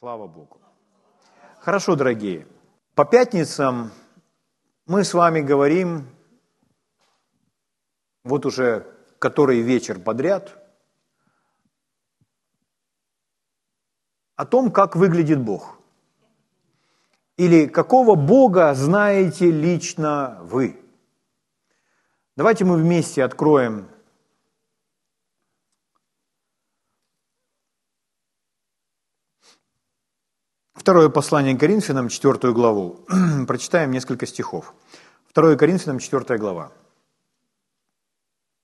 Слава Богу. Хорошо, дорогие. По пятницам мы с вами говорим, вот уже который вечер подряд, о том, как выглядит Бог. Или какого Бога знаете лично вы. Давайте мы вместе откроем Второе послание Коринфянам, четвертую главу. Прочитаем несколько стихов. Второе Коринфянам, четвертая глава.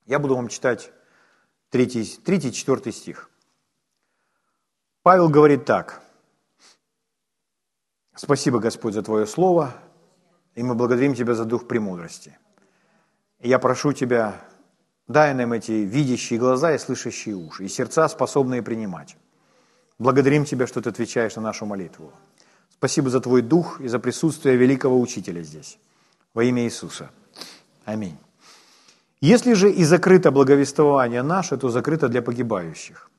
Я буду вам читать третий, третий, четвертый стих. Павел говорит так. Спасибо, Господь, за Твое Слово, и мы благодарим Тебя за дух премудрости. Я прошу Тебя, дай нам эти видящие глаза и слышащие уши, и сердца, способные принимать. Благодарим Тебя, что Ты отвечаешь на нашу молитву. Спасибо за Твой Дух и за присутствие великого Учителя здесь. Во имя Иисуса. Аминь. Если же и закрыто благовествование наше, то закрыто для погибающих,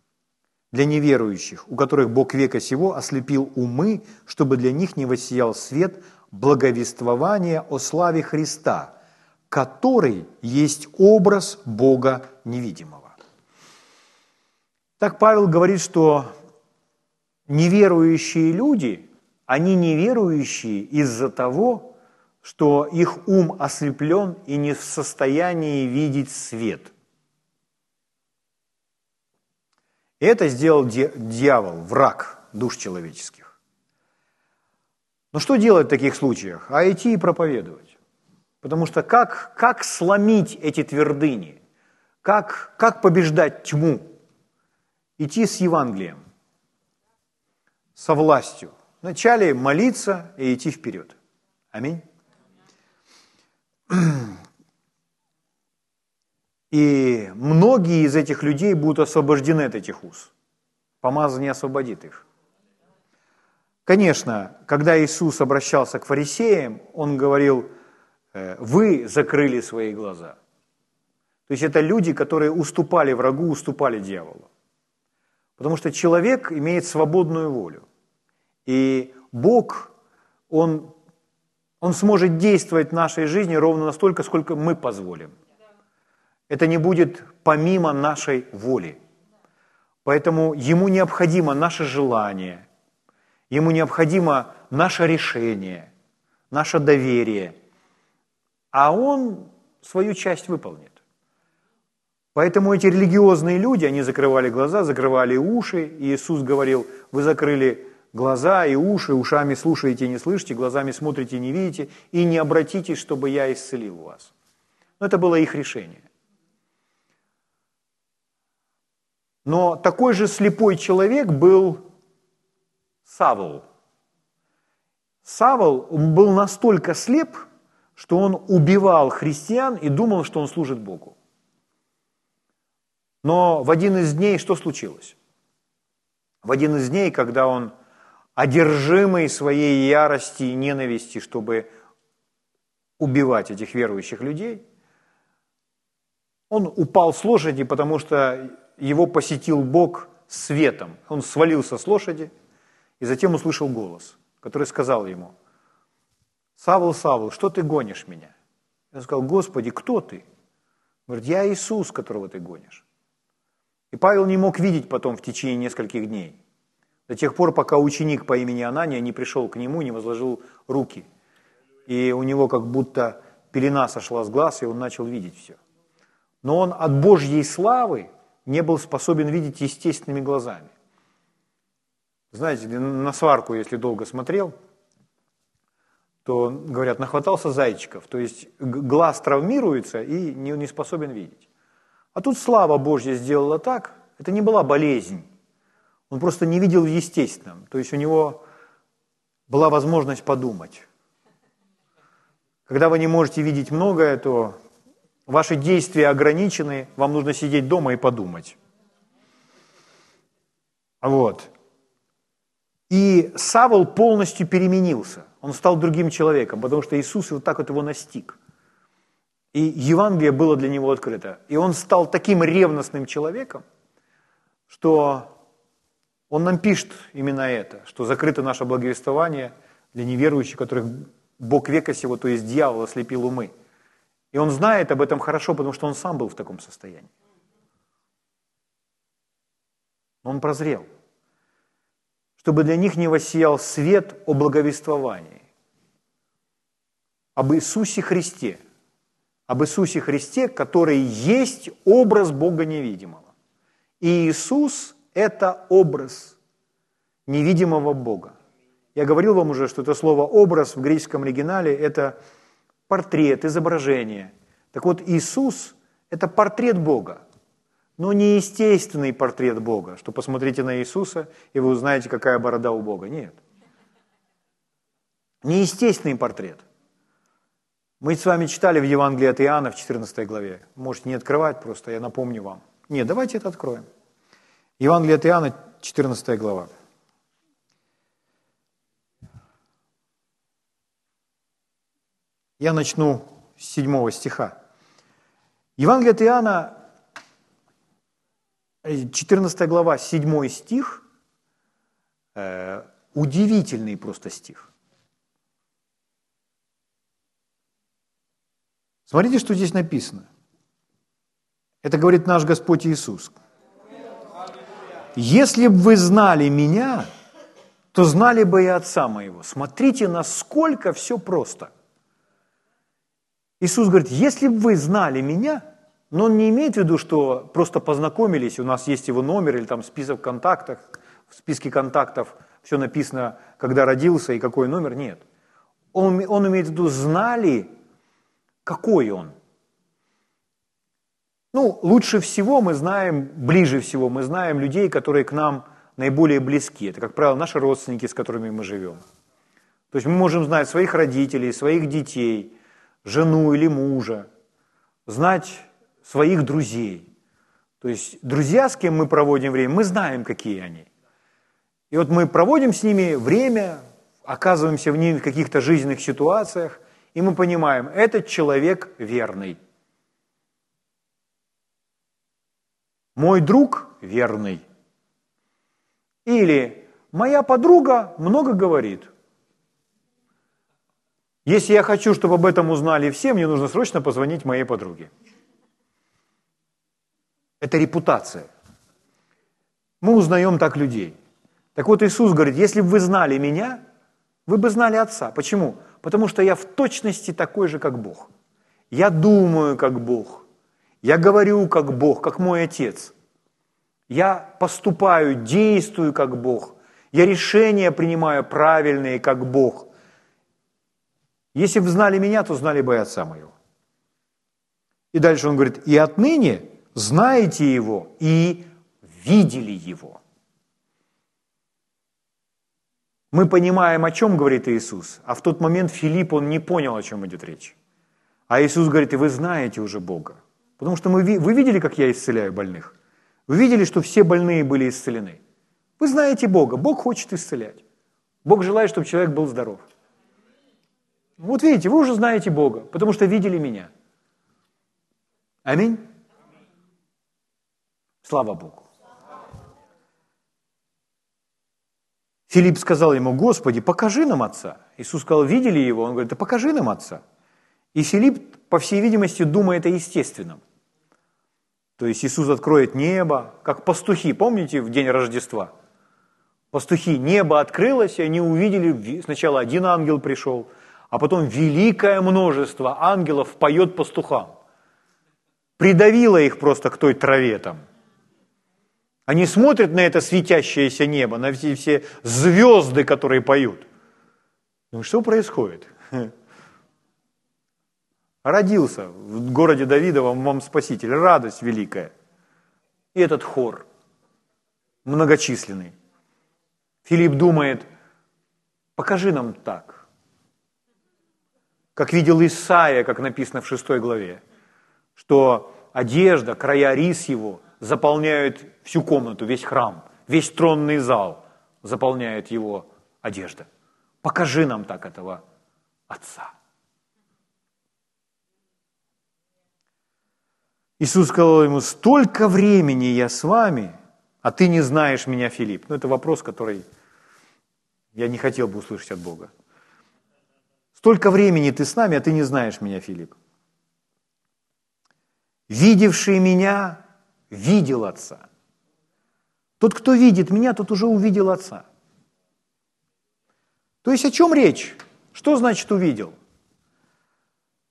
для неверующих, у которых Бог века сего ослепил умы, чтобы для них не воссиял свет благовествования о славе Христа, который есть образ Бога невидимого. Так Павел говорит, что неверующие люди, они неверующие из-за того, что их ум ослеплен и не в состоянии видеть свет. Это сделал дьявол, враг душ человеческих. Но что делать в таких случаях? А идти и проповедовать. Потому что как, как сломить эти твердыни? Как, как побеждать тьму? Идти с Евангелием со властью. Вначале молиться и идти вперед. Аминь. И многие из этих людей будут освобождены от этих уз. Помазание освободит их. Конечно, когда Иисус обращался к фарисеям, Он говорил, «Э, вы закрыли свои глаза. То есть это люди, которые уступали врагу, уступали дьяволу. Потому что человек имеет свободную волю. И Бог, Он, он сможет действовать в нашей жизни ровно настолько, сколько мы позволим. Это не будет помимо нашей воли. Поэтому Ему необходимо наше желание, Ему необходимо наше решение, наше доверие. А Он свою часть выполнит. Поэтому эти религиозные люди, они закрывали глаза, закрывали уши, и Иисус говорил, вы закрыли глаза и уши, ушами слушаете и не слышите, глазами смотрите и не видите, и не обратитесь, чтобы я исцелил вас. Но это было их решение. Но такой же слепой человек был Савол. Савол был настолько слеп, что он убивал христиан и думал, что он служит Богу. Но в один из дней что случилось? В один из дней, когда он, одержимый своей ярости и ненависти, чтобы убивать этих верующих людей, он упал с лошади, потому что его посетил Бог светом. Он свалился с лошади и затем услышал голос, который сказал ему, «Савл, Савл, что ты гонишь меня?» Он сказал, «Господи, кто ты?» Говорит, «Я Иисус, которого ты гонишь». И Павел не мог видеть потом в течение нескольких дней. До тех пор, пока ученик по имени Анания не пришел к нему, не возложил руки. И у него как будто пелена сошла с глаз, и он начал видеть все. Но он от Божьей славы не был способен видеть естественными глазами. Знаете, на сварку, если долго смотрел, то, говорят, нахватался зайчиков. То есть глаз травмируется и не способен видеть. А тут слава Божья сделала так, это не была болезнь. Он просто не видел в естественном. То есть у него была возможность подумать. Когда вы не можете видеть многое, то ваши действия ограничены, вам нужно сидеть дома и подумать. Вот. И Савол полностью переменился. Он стал другим человеком, потому что Иисус вот так вот его настиг. И Евангелие было для него открыто. И он стал таким ревностным человеком, что Он нам пишет именно это, что закрыто наше благовествование для неверующих, которых Бог века сего, то есть дьявол, ослепил умы. И он знает об этом хорошо, потому что он сам был в таком состоянии. Он прозрел. Чтобы для них не воссиял свет о благовествовании. Об Иисусе Христе. Об Иисусе Христе, который есть образ Бога невидимого. И Иисус – это образ невидимого Бога. Я говорил вам уже, что это слово «образ» в греческом оригинале – это портрет, изображение. Так вот, Иисус – это портрет Бога, но не естественный портрет Бога, что посмотрите на Иисуса, и вы узнаете, какая борода у Бога. Нет. Неестественный портрет. Мы с вами читали в Евангелии от Иоанна в 14 главе. Можете не открывать просто, я напомню вам. Нет, давайте это откроем. Евангелие от Иоанна, 14 глава. Я начну с 7 стиха. Евангелие от Иоанна, 14 глава, 7 стих, э, удивительный просто стих. Смотрите, что здесь написано. Это говорит наш Господь Иисус. Если бы вы знали меня, то знали бы и Отца моего. Смотрите, насколько все просто. Иисус говорит, если бы вы знали меня, но он не имеет в виду, что просто познакомились, у нас есть его номер или там список контактов, в списке контактов все написано, когда родился и какой номер, нет. Он, он имеет в виду, знали, какой он. Ну, лучше всего мы знаем, ближе всего мы знаем людей, которые к нам наиболее близки. Это, как правило, наши родственники, с которыми мы живем. То есть мы можем знать своих родителей, своих детей, жену или мужа, знать своих друзей. То есть друзья, с кем мы проводим время, мы знаем, какие они. И вот мы проводим с ними время, оказываемся в них в каких-то жизненных ситуациях, и мы понимаем, этот человек верный. Мой друг верный. Или моя подруга много говорит – если я хочу, чтобы об этом узнали все, мне нужно срочно позвонить моей подруге. Это репутация. Мы узнаем так людей. Так вот Иисус говорит, если бы вы знали меня, вы бы знали Отца. Почему? Потому что я в точности такой же, как Бог. Я думаю, как Бог. Я говорю, как Бог, как мой Отец. Я поступаю, действую, как Бог. Я решения принимаю правильные, как Бог. Если бы знали меня, то знали бы и Отца моего. И дальше он говорит, и отныне знаете Его и видели Его. Мы понимаем, о чем говорит Иисус, а в тот момент Филипп, он не понял, о чем идет речь. А Иисус говорит, и вы знаете уже Бога. Потому что мы, вы видели, как я исцеляю больных? Вы видели, что все больные были исцелены? Вы знаете Бога, Бог хочет исцелять. Бог желает, чтобы человек был здоров. Вот видите, вы уже знаете Бога, потому что видели меня. Аминь. Слава Богу. Филипп сказал ему, Господи, покажи нам Отца. Иисус сказал, видели его? Он говорит, да покажи нам Отца. И Филипп, по всей видимости, думает о естественном. То есть Иисус откроет небо, как пастухи, помните, в день Рождества? Пастухи, небо открылось, и они увидели, сначала один ангел пришел, а потом великое множество ангелов поет пастухам. Придавило их просто к той траве там. Они смотрят на это светящееся небо, на все, все звезды, которые поют. Ну что происходит? Родился в городе Давидова вам Спаситель, радость великая. И этот хор многочисленный. Филипп думает, покажи нам так, как видел Исаия, как написано в 6 главе, что одежда, края рис его заполняют всю комнату, весь храм, весь тронный зал заполняет его одежда. Покажи нам так этого Отца. Иисус сказал ему, столько времени я с вами, а ты не знаешь меня, Филипп. Ну, это вопрос, который я не хотел бы услышать от Бога. Столько времени ты с нами, а ты не знаешь меня, Филипп. Видевший меня, видел Отца. Тот, кто видит меня, тот уже увидел Отца. То есть о чем речь? Что значит увидел?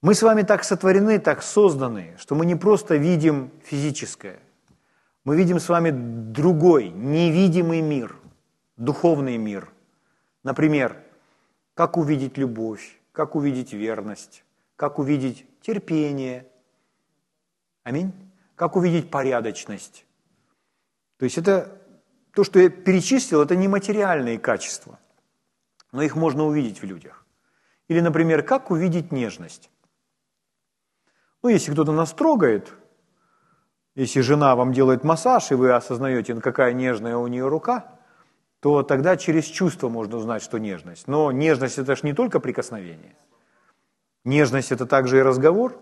Мы с вами так сотворены, так созданы, что мы не просто видим физическое, мы видим с вами другой, невидимый мир, духовный мир. Например, как увидеть любовь, как увидеть верность, как увидеть терпение. Аминь. Как увидеть порядочность. То есть это то, что я перечислил, это не материальные качества, но их можно увидеть в людях. Или, например, как увидеть нежность. Ну, если кто-то нас трогает, если жена вам делает массаж, и вы осознаете, какая нежная у нее рука, то тогда через чувство можно узнать, что нежность. Но нежность – это же не только прикосновение. Нежность – это также и разговор.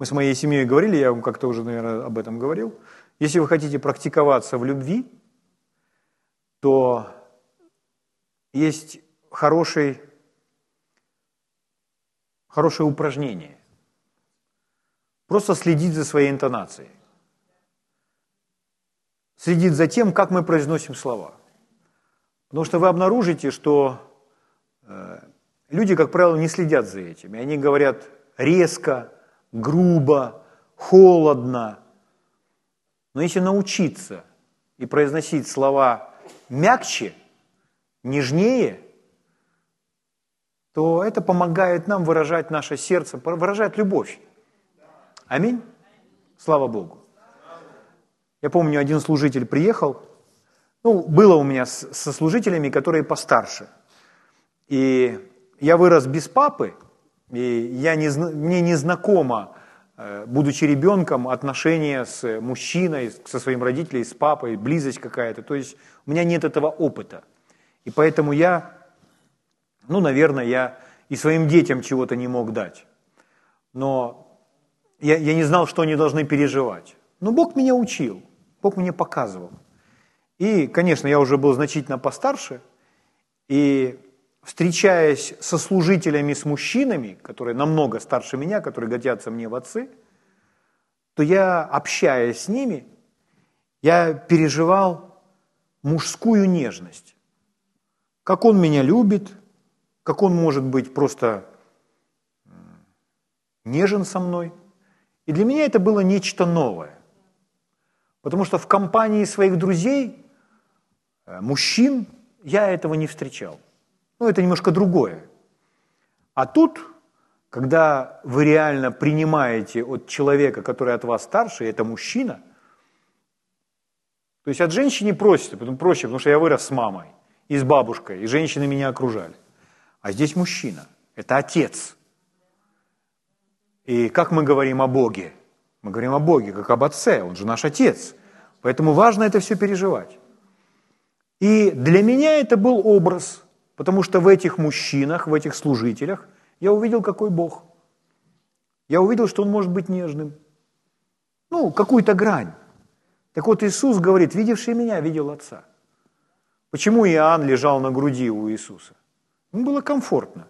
Мы с моей семьей говорили, я вам как-то уже, наверное, об этом говорил. Если вы хотите практиковаться в любви, то есть хороший, хорошее упражнение. Просто следить за своей интонацией. Следить за тем, как мы произносим слова. Потому что вы обнаружите, что э, люди, как правило, не следят за этим. И они говорят резко, грубо, холодно. Но если научиться и произносить слова мягче, нежнее, то это помогает нам выражать наше сердце, выражать любовь. Аминь? Слава Богу. Я помню, один служитель приехал, ну, было у меня со служителями, которые постарше. И я вырос без папы, и я не, мне не знакомо, э, будучи ребенком, отношения с мужчиной, со своим родителем, с папой, близость какая-то. То есть у меня нет этого опыта. И поэтому я, ну, наверное, я и своим детям чего-то не мог дать. Но я, я не знал, что они должны переживать. Но Бог меня учил, Бог мне показывал. И, конечно, я уже был значительно постарше, и встречаясь со служителями, с мужчинами, которые намного старше меня, которые годятся мне в отцы, то я, общаясь с ними, я переживал мужскую нежность. Как он меня любит, как он может быть просто нежен со мной – и для меня это было нечто новое. Потому что в компании своих друзей, э, мужчин, я этого не встречал. Ну, это немножко другое. А тут, когда вы реально принимаете от человека, который от вас старше, это мужчина, то есть от женщины проще, потому, проще, потому что я вырос с мамой и с бабушкой, и женщины меня окружали. А здесь мужчина, это отец – и как мы говорим о Боге? Мы говорим о Боге, как об Отце, Он же наш Отец. Поэтому важно это все переживать. И для меня это был образ, потому что в этих мужчинах, в этих служителях я увидел, какой Бог. Я увидел, что Он может быть нежным. Ну, какую-то грань. Так вот Иисус говорит, видевший меня, видел Отца. Почему Иоанн лежал на груди у Иисуса? Ему было комфортно.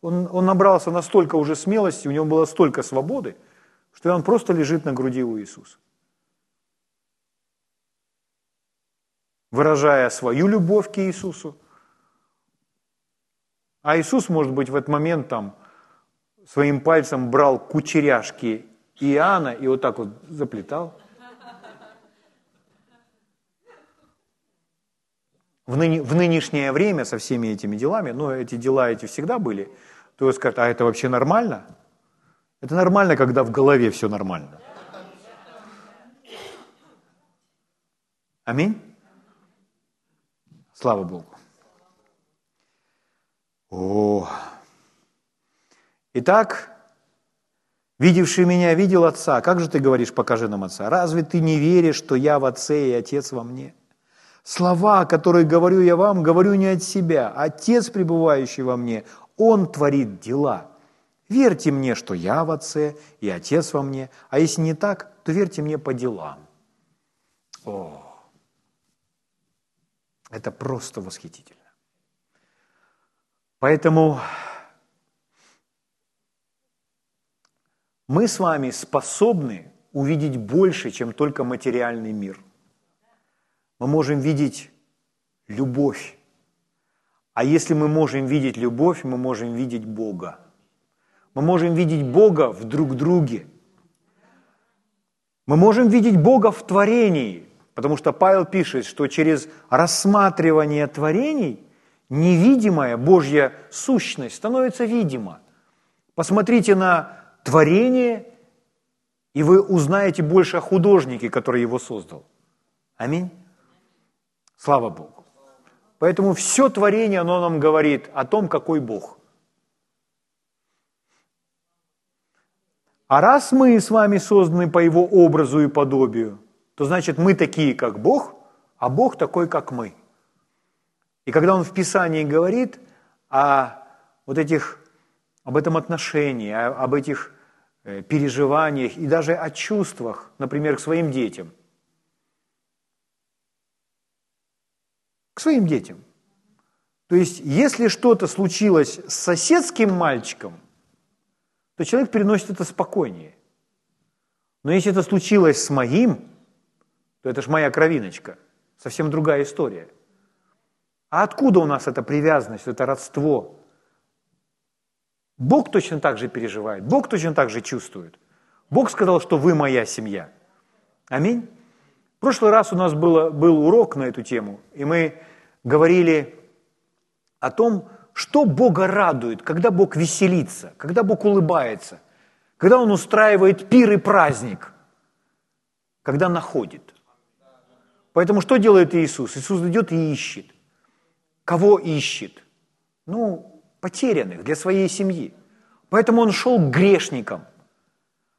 Он, он набрался настолько уже смелости, у него было столько свободы, что он просто лежит на груди у Иисуса. Выражая свою любовь к Иисусу. А Иисус, может быть, в этот момент там своим пальцем брал кучеряшки Иоанна и вот так вот заплетал. В, ныне, в нынешнее время со всеми этими делами, ну, эти дела эти всегда были – то скажет, а это вообще нормально? Это нормально, когда в голове все нормально. Аминь? Слава Богу. О. Итак, видевший меня, видел Отца. Как же ты говоришь, покажи нам Отца? Разве ты не веришь, что я в Отце и Отец во мне? Слова, которые говорю я вам, говорю не от себя. Отец, пребывающий во мне, он творит дела. Верьте мне, что я в Отце и Отец во мне, а если не так, то верьте мне по делам. О, Это просто восхитительно. Поэтому мы с вами способны увидеть больше, чем только материальный мир. Мы можем видеть любовь. А если мы можем видеть любовь, мы можем видеть Бога. Мы можем видеть Бога в друг друге. Мы можем видеть Бога в творении, потому что Павел пишет, что через рассматривание творений невидимая Божья сущность становится видима. Посмотрите на творение, и вы узнаете больше о художнике, который его создал. Аминь. Слава Богу. Поэтому все творение, оно нам говорит о том, какой Бог. А раз мы с вами созданы по Его образу и подобию, то значит мы такие, как Бог, а Бог такой, как мы. И когда Он в Писании говорит о вот этих, об этом отношении, об этих э, переживаниях и даже о чувствах, например, к своим детям – к своим детям. То есть, если что-то случилось с соседским мальчиком, то человек переносит это спокойнее. Но если это случилось с моим, то это же моя кровиночка. Совсем другая история. А откуда у нас эта привязанность, это родство? Бог точно так же переживает, Бог точно так же чувствует. Бог сказал, что вы моя семья. Аминь. В прошлый раз у нас было, был урок на эту тему, и мы говорили о том, что Бога радует, когда Бог веселится, когда Бог улыбается, когда Он устраивает пир и праздник, когда находит. Поэтому что делает Иисус? Иисус идет и ищет. Кого ищет? Ну, потерянных для своей семьи. Поэтому он шел к грешникам.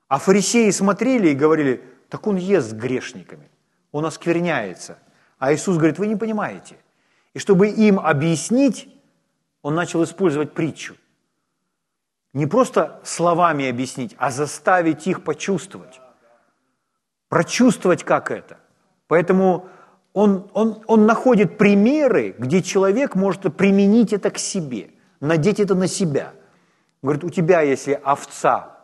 А фарисеи смотрели и говорили, так он ест с грешниками, он оскверняется. А Иисус говорит, вы не понимаете – и чтобы им объяснить, он начал использовать притчу. Не просто словами объяснить, а заставить их почувствовать. Прочувствовать, как это. Поэтому он, он, он находит примеры, где человек может применить это к себе, надеть это на себя. Говорит, у тебя, если овца,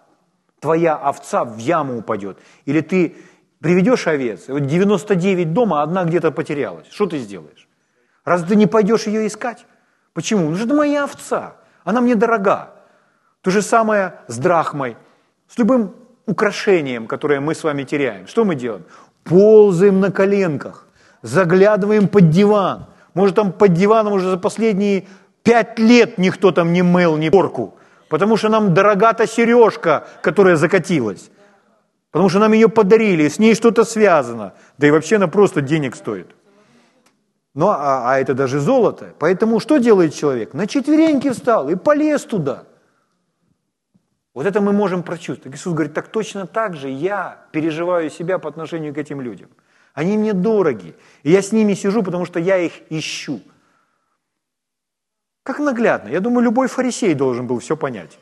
твоя овца в яму упадет, или ты приведешь овец, вот 99 дома, одна где-то потерялась, что ты сделаешь? Раз ты не пойдешь ее искать? Почему? Ну, это моя овца, она мне дорога. То же самое с драхмой, с любым украшением, которое мы с вами теряем. Что мы делаем? Ползаем на коленках, заглядываем под диван. Может, там под диваном уже за последние пять лет никто там не мыл ни порку, потому что нам дорога та сережка, которая закатилась. Потому что нам ее подарили, с ней что-то связано. Да и вообще она просто денег стоит. Ну, а, а это даже золото. Поэтому что делает человек? На четвереньки встал и полез туда. Вот это мы можем прочувствовать. Иисус говорит, так точно так же я переживаю себя по отношению к этим людям. Они мне дороги. И я с ними сижу, потому что я их ищу. Как наглядно. Я думаю, любой фарисей должен был все понять.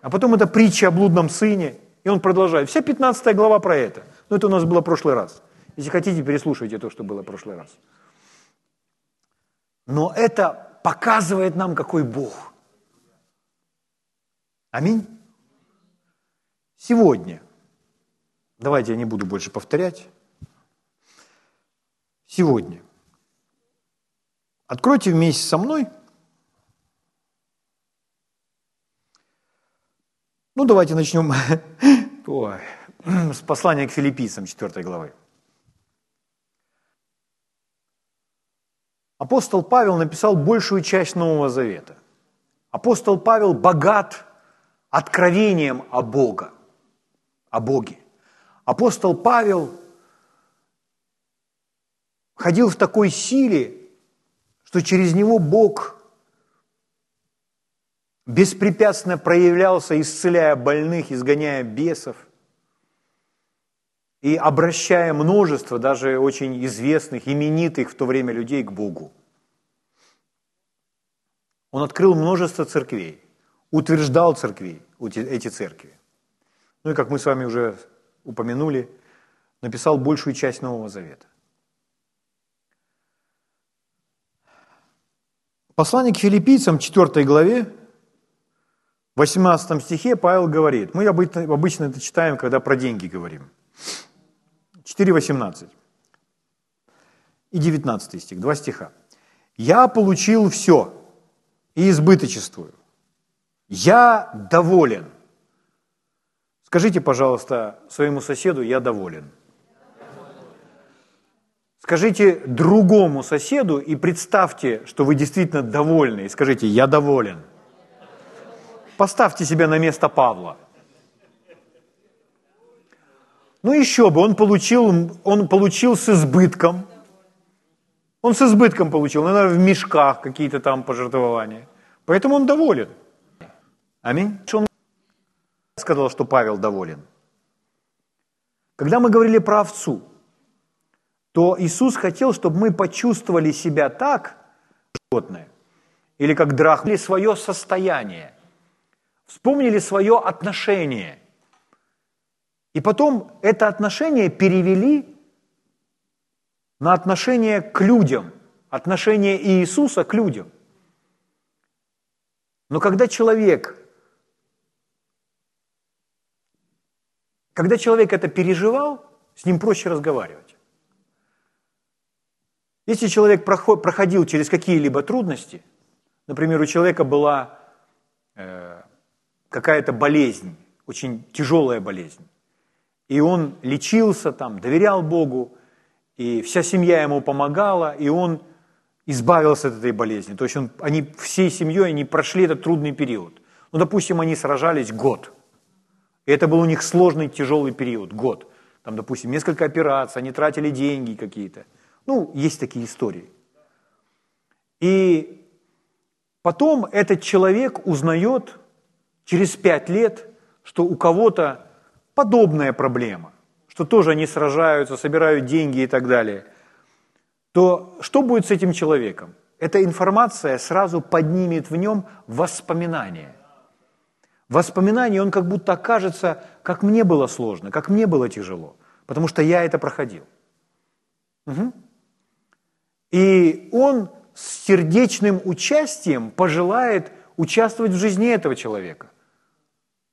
А потом это притча о блудном сыне. И он продолжает. Вся 15 глава про это. Но это у нас было в прошлый раз. Если хотите, переслушайте то, что было в прошлый раз. Но это показывает нам, какой Бог. Аминь. Сегодня, давайте я не буду больше повторять, сегодня откройте вместе со мной, ну давайте начнем Ой, с послания к филиппийцам 4 главы. Апостол Павел написал большую часть Нового Завета. Апостол Павел богат откровением о Бога, о Боге. Апостол Павел ходил в такой силе, что через него Бог беспрепятственно проявлялся, исцеляя больных, изгоняя бесов и обращая множество, даже очень известных, именитых в то время людей к Богу. Он открыл множество церквей, утверждал церкви, эти церкви. Ну и как мы с вами уже упомянули, написал большую часть Нового Завета. Послание к филиппийцам, 4 главе, 18 стихе Павел говорит, мы обычно это читаем, когда про деньги говорим. 4.18 и 19 стих, два стиха. «Я получил все и избыточествую. Я доволен». Скажите, пожалуйста, своему соседу «я доволен». Скажите другому соседу и представьте, что вы действительно довольны, и скажите «я доволен». Поставьте себя на место Павла. Ну еще бы, он получил, он получил с избытком. Он с избытком получил, наверное, в мешках какие-то там пожертвования. Поэтому он доволен. Аминь. Сказал, что Павел доволен. Когда мы говорили про овцу, то Иисус хотел, чтобы мы почувствовали себя так, животное, или как драхмали свое состояние, вспомнили свое отношение. И потом это отношение перевели на отношение к людям, отношение Иисуса к людям. Но когда человек, когда человек это переживал, с ним проще разговаривать. Если человек проходил через какие-либо трудности, например, у человека была э, какая-то болезнь, очень тяжелая болезнь, и он лечился там, доверял Богу, и вся семья ему помогала, и он избавился от этой болезни. То есть он, они всей семьей они прошли этот трудный период. Ну, допустим, они сражались год. Это был у них сложный, тяжелый период, год. Там, допустим, несколько операций, они тратили деньги какие-то. Ну, есть такие истории. И потом этот человек узнает через пять лет, что у кого-то подобная проблема, что тоже они сражаются, собирают деньги и так далее, то что будет с этим человеком? Эта информация сразу поднимет в нем воспоминания. Воспоминания, он как будто окажется, как мне было сложно, как мне было тяжело, потому что я это проходил. Угу. И он с сердечным участием пожелает участвовать в жизни этого человека.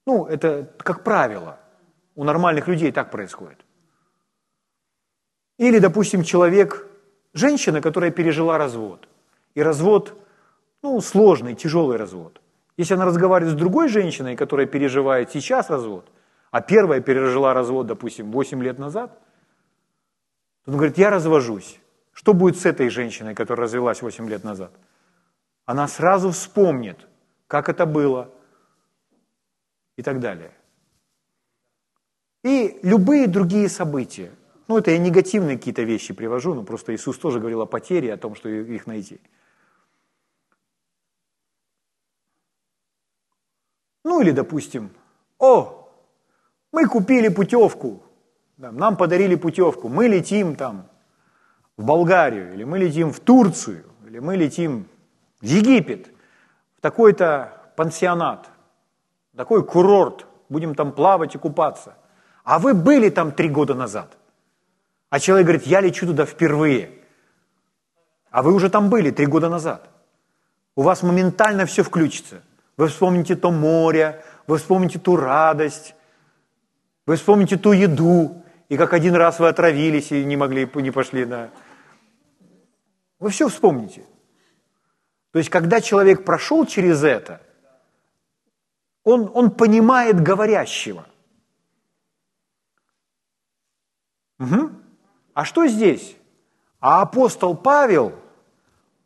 Ну, это как правило. У нормальных людей так происходит. Или, допустим, человек, женщина, которая пережила развод. И развод, ну, сложный, тяжелый развод. Если она разговаривает с другой женщиной, которая переживает сейчас развод, а первая пережила развод, допустим, 8 лет назад, то он говорит, я развожусь. Что будет с этой женщиной, которая развелась 8 лет назад? Она сразу вспомнит, как это было и так далее. И любые другие события. Ну, это я негативные какие-то вещи привожу, но просто Иисус тоже говорил о потере, о том, что их найти. Ну или, допустим, о, мы купили путевку, нам подарили путевку, мы летим там в Болгарию, или мы летим в Турцию, или мы летим в Египет, в такой-то пансионат, такой курорт, будем там плавать и купаться. А вы были там три года назад. А человек говорит, я лечу туда впервые. А вы уже там были три года назад. У вас моментально все включится. Вы вспомните то море, вы вспомните ту радость, вы вспомните ту еду, и как один раз вы отравились и не могли, не пошли на, вы все вспомните. То есть, когда человек прошел через это, он, он понимает говорящего. Угу. А что здесь? А апостол Павел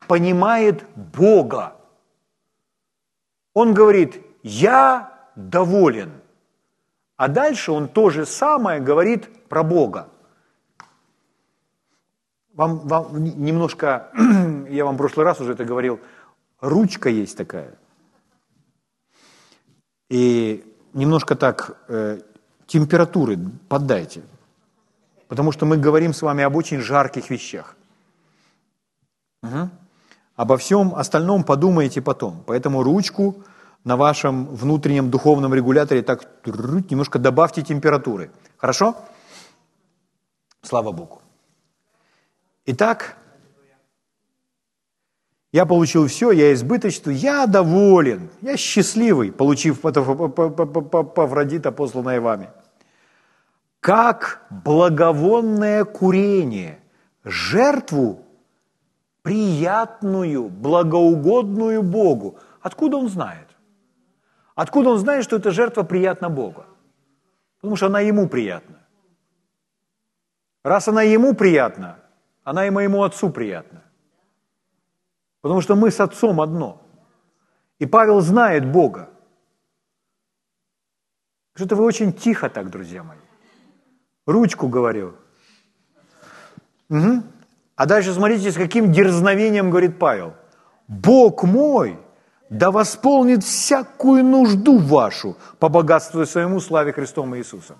понимает Бога. Он говорит, я доволен. А дальше он то же самое говорит про Бога. Вам, вам немножко, я вам в прошлый раз уже это говорил, ручка есть такая. И немножко так э, температуры поддайте. Потому что мы говорим с вами об очень жарких вещах. Угу. Обо всем остальном подумайте потом. Поэтому ручку на вашем внутреннем духовном регуляторе так немножко добавьте температуры. Хорошо? Слава Богу. Итак, Я получил все, я избыточный, я доволен, я счастливый, получив Павродита, посланное вами. Как благовонное курение, жертву приятную, благоугодную Богу. Откуда он знает? Откуда он знает, что эта жертва приятна Богу? Потому что она ему приятна. Раз она ему приятна, она и моему отцу приятна. Потому что мы с отцом одно. И Павел знает Бога. Что-то вы очень тихо так, друзья мои. Ручку говорил. Угу. А дальше смотрите, с каким дерзновением говорит Павел. Бог мой да восполнит всякую нужду вашу по богатству своему славе Христом Иисусом.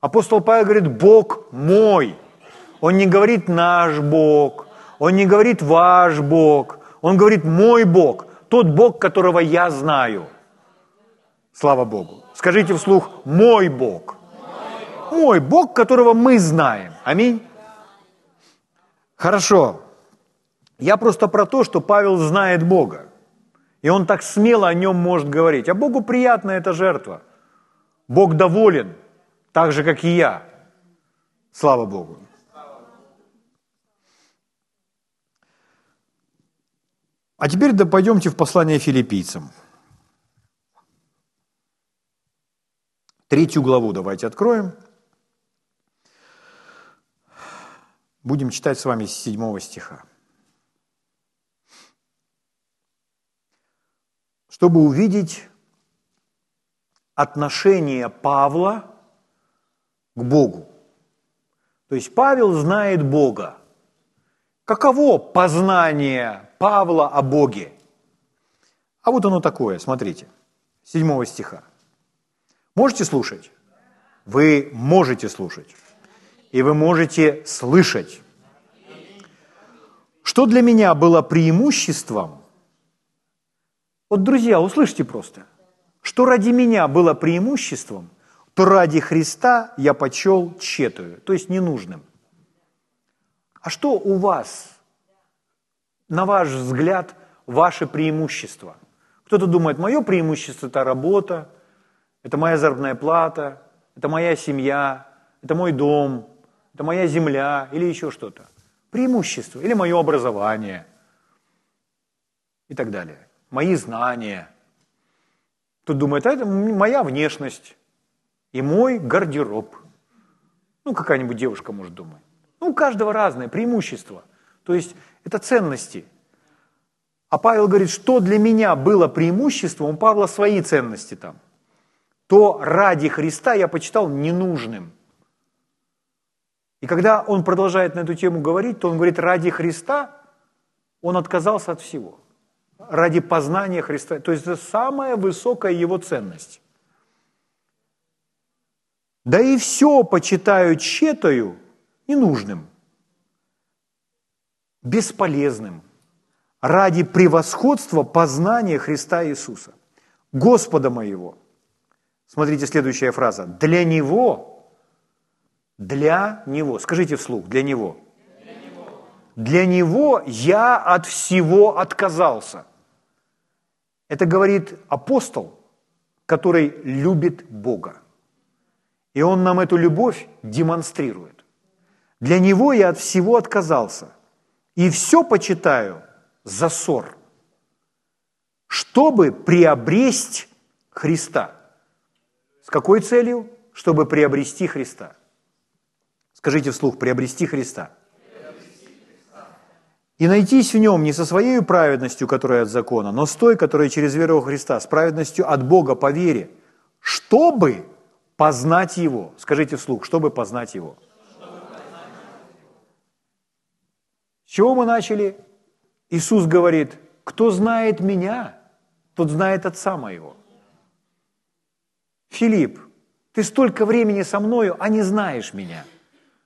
Апостол Павел говорит, Бог мой. Он не говорит наш Бог, он не говорит ваш Бог, он говорит мой Бог, тот Бог, которого я знаю. Слава Богу. Скажите вслух, мой Бог. Мой Бог, которого мы знаем. Аминь. Хорошо. Я просто про то, что Павел знает Бога. И он так смело о нем может говорить. А Богу приятна эта жертва. Бог доволен, так же, как и я. Слава Богу. А теперь да пойдемте в послание филиппийцам. Третью главу давайте откроем. Будем читать с вами с седьмого стиха. Чтобы увидеть отношение Павла к Богу. То есть Павел знает Бога. Каково познание Павла о Боге? А вот оно такое, смотрите, седьмого стиха. Можете слушать? Вы можете слушать и вы можете слышать. Что для меня было преимуществом? Вот, друзья, услышьте просто. Что ради меня было преимуществом, то ради Христа я почел четую, то есть ненужным. А что у вас, на ваш взгляд, ваше преимущество? Кто-то думает, мое преимущество – это работа, это моя заработная плата, это моя семья, это мой дом, это моя земля или еще что-то. Преимущество, или мое образование и так далее. Мои знания. Тут думает, а это моя внешность и мой гардероб. Ну, какая-нибудь девушка может думать. Ну, у каждого разное преимущество. То есть это ценности. А Павел говорит, что для меня было преимуществом, у Павла свои ценности там. То ради Христа я почитал ненужным – и когда он продолжает на эту тему говорить, то он говорит, ради Христа он отказался от всего. Ради познания Христа. То есть это самая высокая его ценность. Да и все почитаю четою ненужным, бесполезным, ради превосходства познания Христа Иисуса, Господа моего. Смотрите следующая фраза. Для Него для Него. Скажите вслух, для Него. Для Него, для него я от всего отказался. Это говорит апостол, который любит Бога. И он нам эту любовь демонстрирует. Для него я от всего отказался. И все почитаю за ссор, чтобы приобрести Христа. С какой целью? Чтобы приобрести Христа. Скажите вслух, приобрести Христа. И найтись в нем не со своей праведностью, которая от закона, но с той, которая через веру Христа, с праведностью от Бога по вере, чтобы познать Его. Скажите вслух, чтобы познать Его. С чего мы начали? Иисус говорит, кто знает меня, тот знает Отца моего. Филипп, ты столько времени со мною, а не знаешь меня –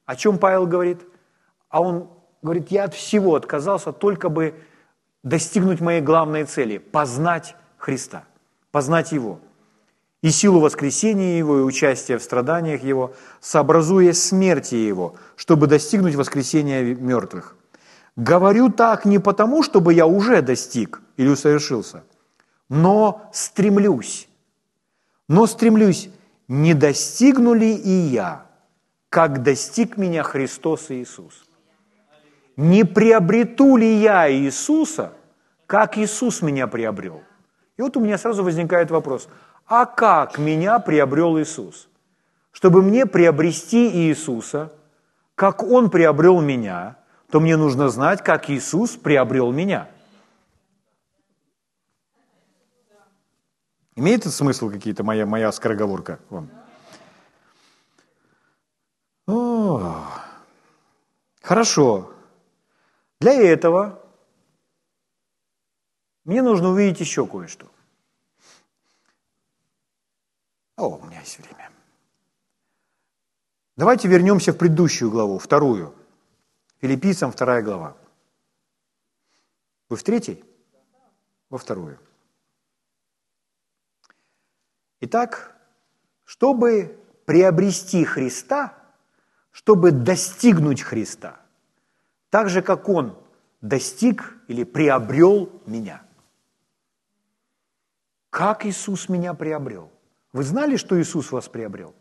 о чем Павел говорит? А он говорит, я от всего отказался, только бы достигнуть моей главной цели – познать Христа, познать Его. И силу воскресения Его, и участие в страданиях Его, сообразуя смерти Его, чтобы достигнуть воскресения мертвых. Говорю так не потому, чтобы я уже достиг или усовершился, но стремлюсь. Но стремлюсь, не достигну ли и я, как достиг меня Христос Иисус? Не приобрету ли я Иисуса, как Иисус меня приобрел? И вот у меня сразу возникает вопрос, а как меня приобрел Иисус? Чтобы мне приобрести Иисуса, как Он приобрел меня, то мне нужно знать, как Иисус приобрел меня. Имеет это смысл какие-то моя, моя скороговорка вам? О, хорошо. Для этого мне нужно увидеть еще кое-что. О, у меня есть время. Давайте вернемся в предыдущую главу, вторую. Филиппийцам вторая глава. Вы в третьей? Во вторую. Итак, чтобы приобрести Христа, чтобы достигнуть Христа, так же, как Он достиг или приобрел меня. Как Иисус меня приобрел? Вы знали, что Иисус вас приобрел?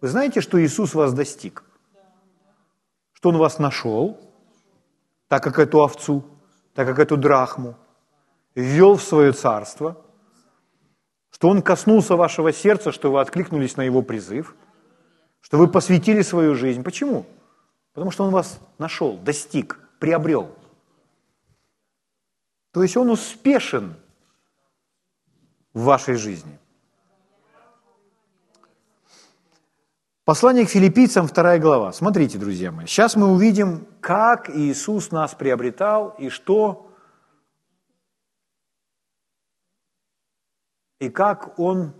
Вы знаете, что Иисус вас достиг? Что Он вас нашел, так как эту овцу, так как эту драхму, ввел в свое царство, что Он коснулся вашего сердца, что вы откликнулись на Его призыв, что вы посвятили свою жизнь. Почему? Потому что Он вас нашел, достиг, приобрел. То есть Он успешен в вашей жизни. Послание к филиппийцам, вторая глава. Смотрите, друзья мои, сейчас мы увидим, как Иисус нас приобретал и что, и как Он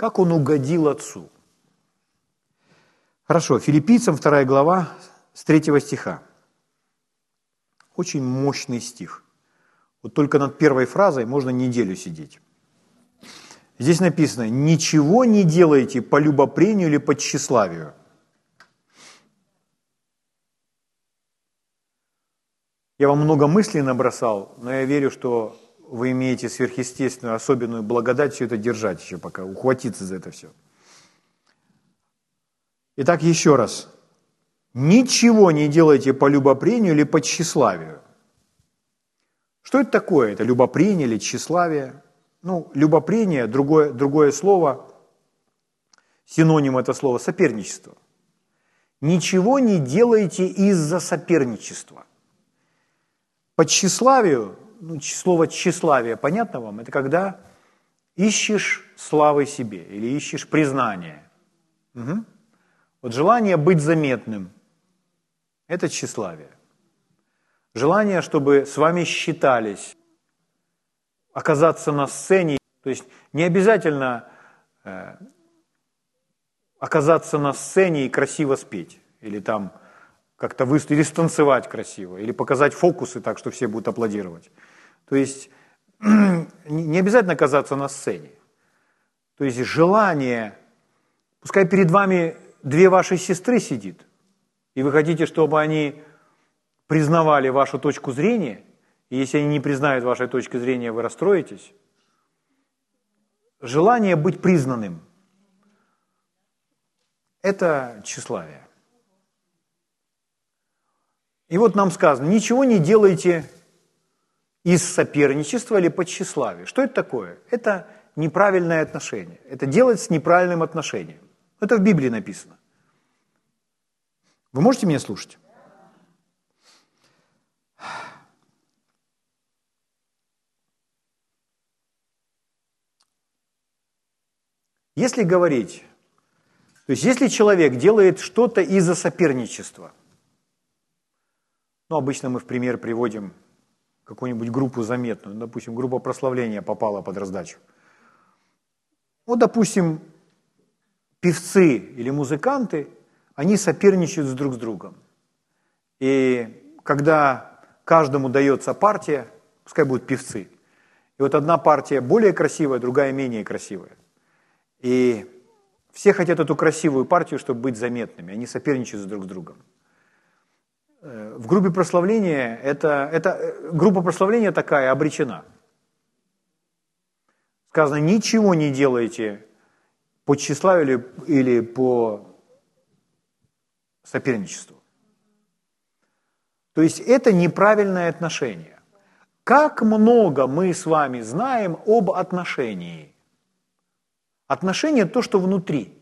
как Он угодил Отцу. Хорошо, филиппийцам вторая глава с третьего стиха. Очень мощный стих – вот только над первой фразой можно неделю сидеть. Здесь написано, ничего не делайте по любопрению или по тщеславию. Я вам много мыслей набросал, но я верю, что вы имеете сверхъестественную, особенную благодать все это держать еще пока, ухватиться за это все. Итак, еще раз. Ничего не делайте по любопрению или по тщеславию. Что это такое? Это любопрение или тщеславие? Ну, любопрение, другое, другое слово, синоним это слово – соперничество. Ничего не делайте из-за соперничества. По тщеславию, ну, слово тщеславие, понятно вам? Это когда ищешь славы себе или ищешь признания. Угу. Вот желание быть заметным – это тщеславие. Желание, чтобы с вами считались, оказаться на сцене. То есть не обязательно э, оказаться на сцене и красиво спеть, или там как-то выступить, или станцевать красиво, или показать фокусы так, что все будут аплодировать. То есть не обязательно оказаться на сцене. То есть желание, пускай перед вами две ваши сестры сидит, и вы хотите, чтобы они признавали вашу точку зрения, и если они не признают вашей точки зрения, вы расстроитесь. Желание быть признанным – это тщеславие. И вот нам сказано, ничего не делайте из соперничества или по тщеславию. Что это такое? Это неправильное отношение. Это делать с неправильным отношением. Это в Библии написано. Вы можете меня слушать? Если говорить, то есть если человек делает что-то из-за соперничества, ну, обычно мы в пример приводим какую-нибудь группу заметную, допустим, группа прославления попала под раздачу. Вот, допустим, певцы или музыканты, они соперничают друг с другом. И когда каждому дается партия, пускай будут певцы, и вот одна партия более красивая, другая менее красивая. И все хотят эту красивую партию, чтобы быть заметными. Они соперничают друг с другом. Э, в группе прославления это, это э, группа прославления такая обречена. Сказано, ничего не делайте по тщеславию или, или по соперничеству. То есть это неправильное отношение. Как много мы с вами знаем об отношении? Отношение – то, что внутри.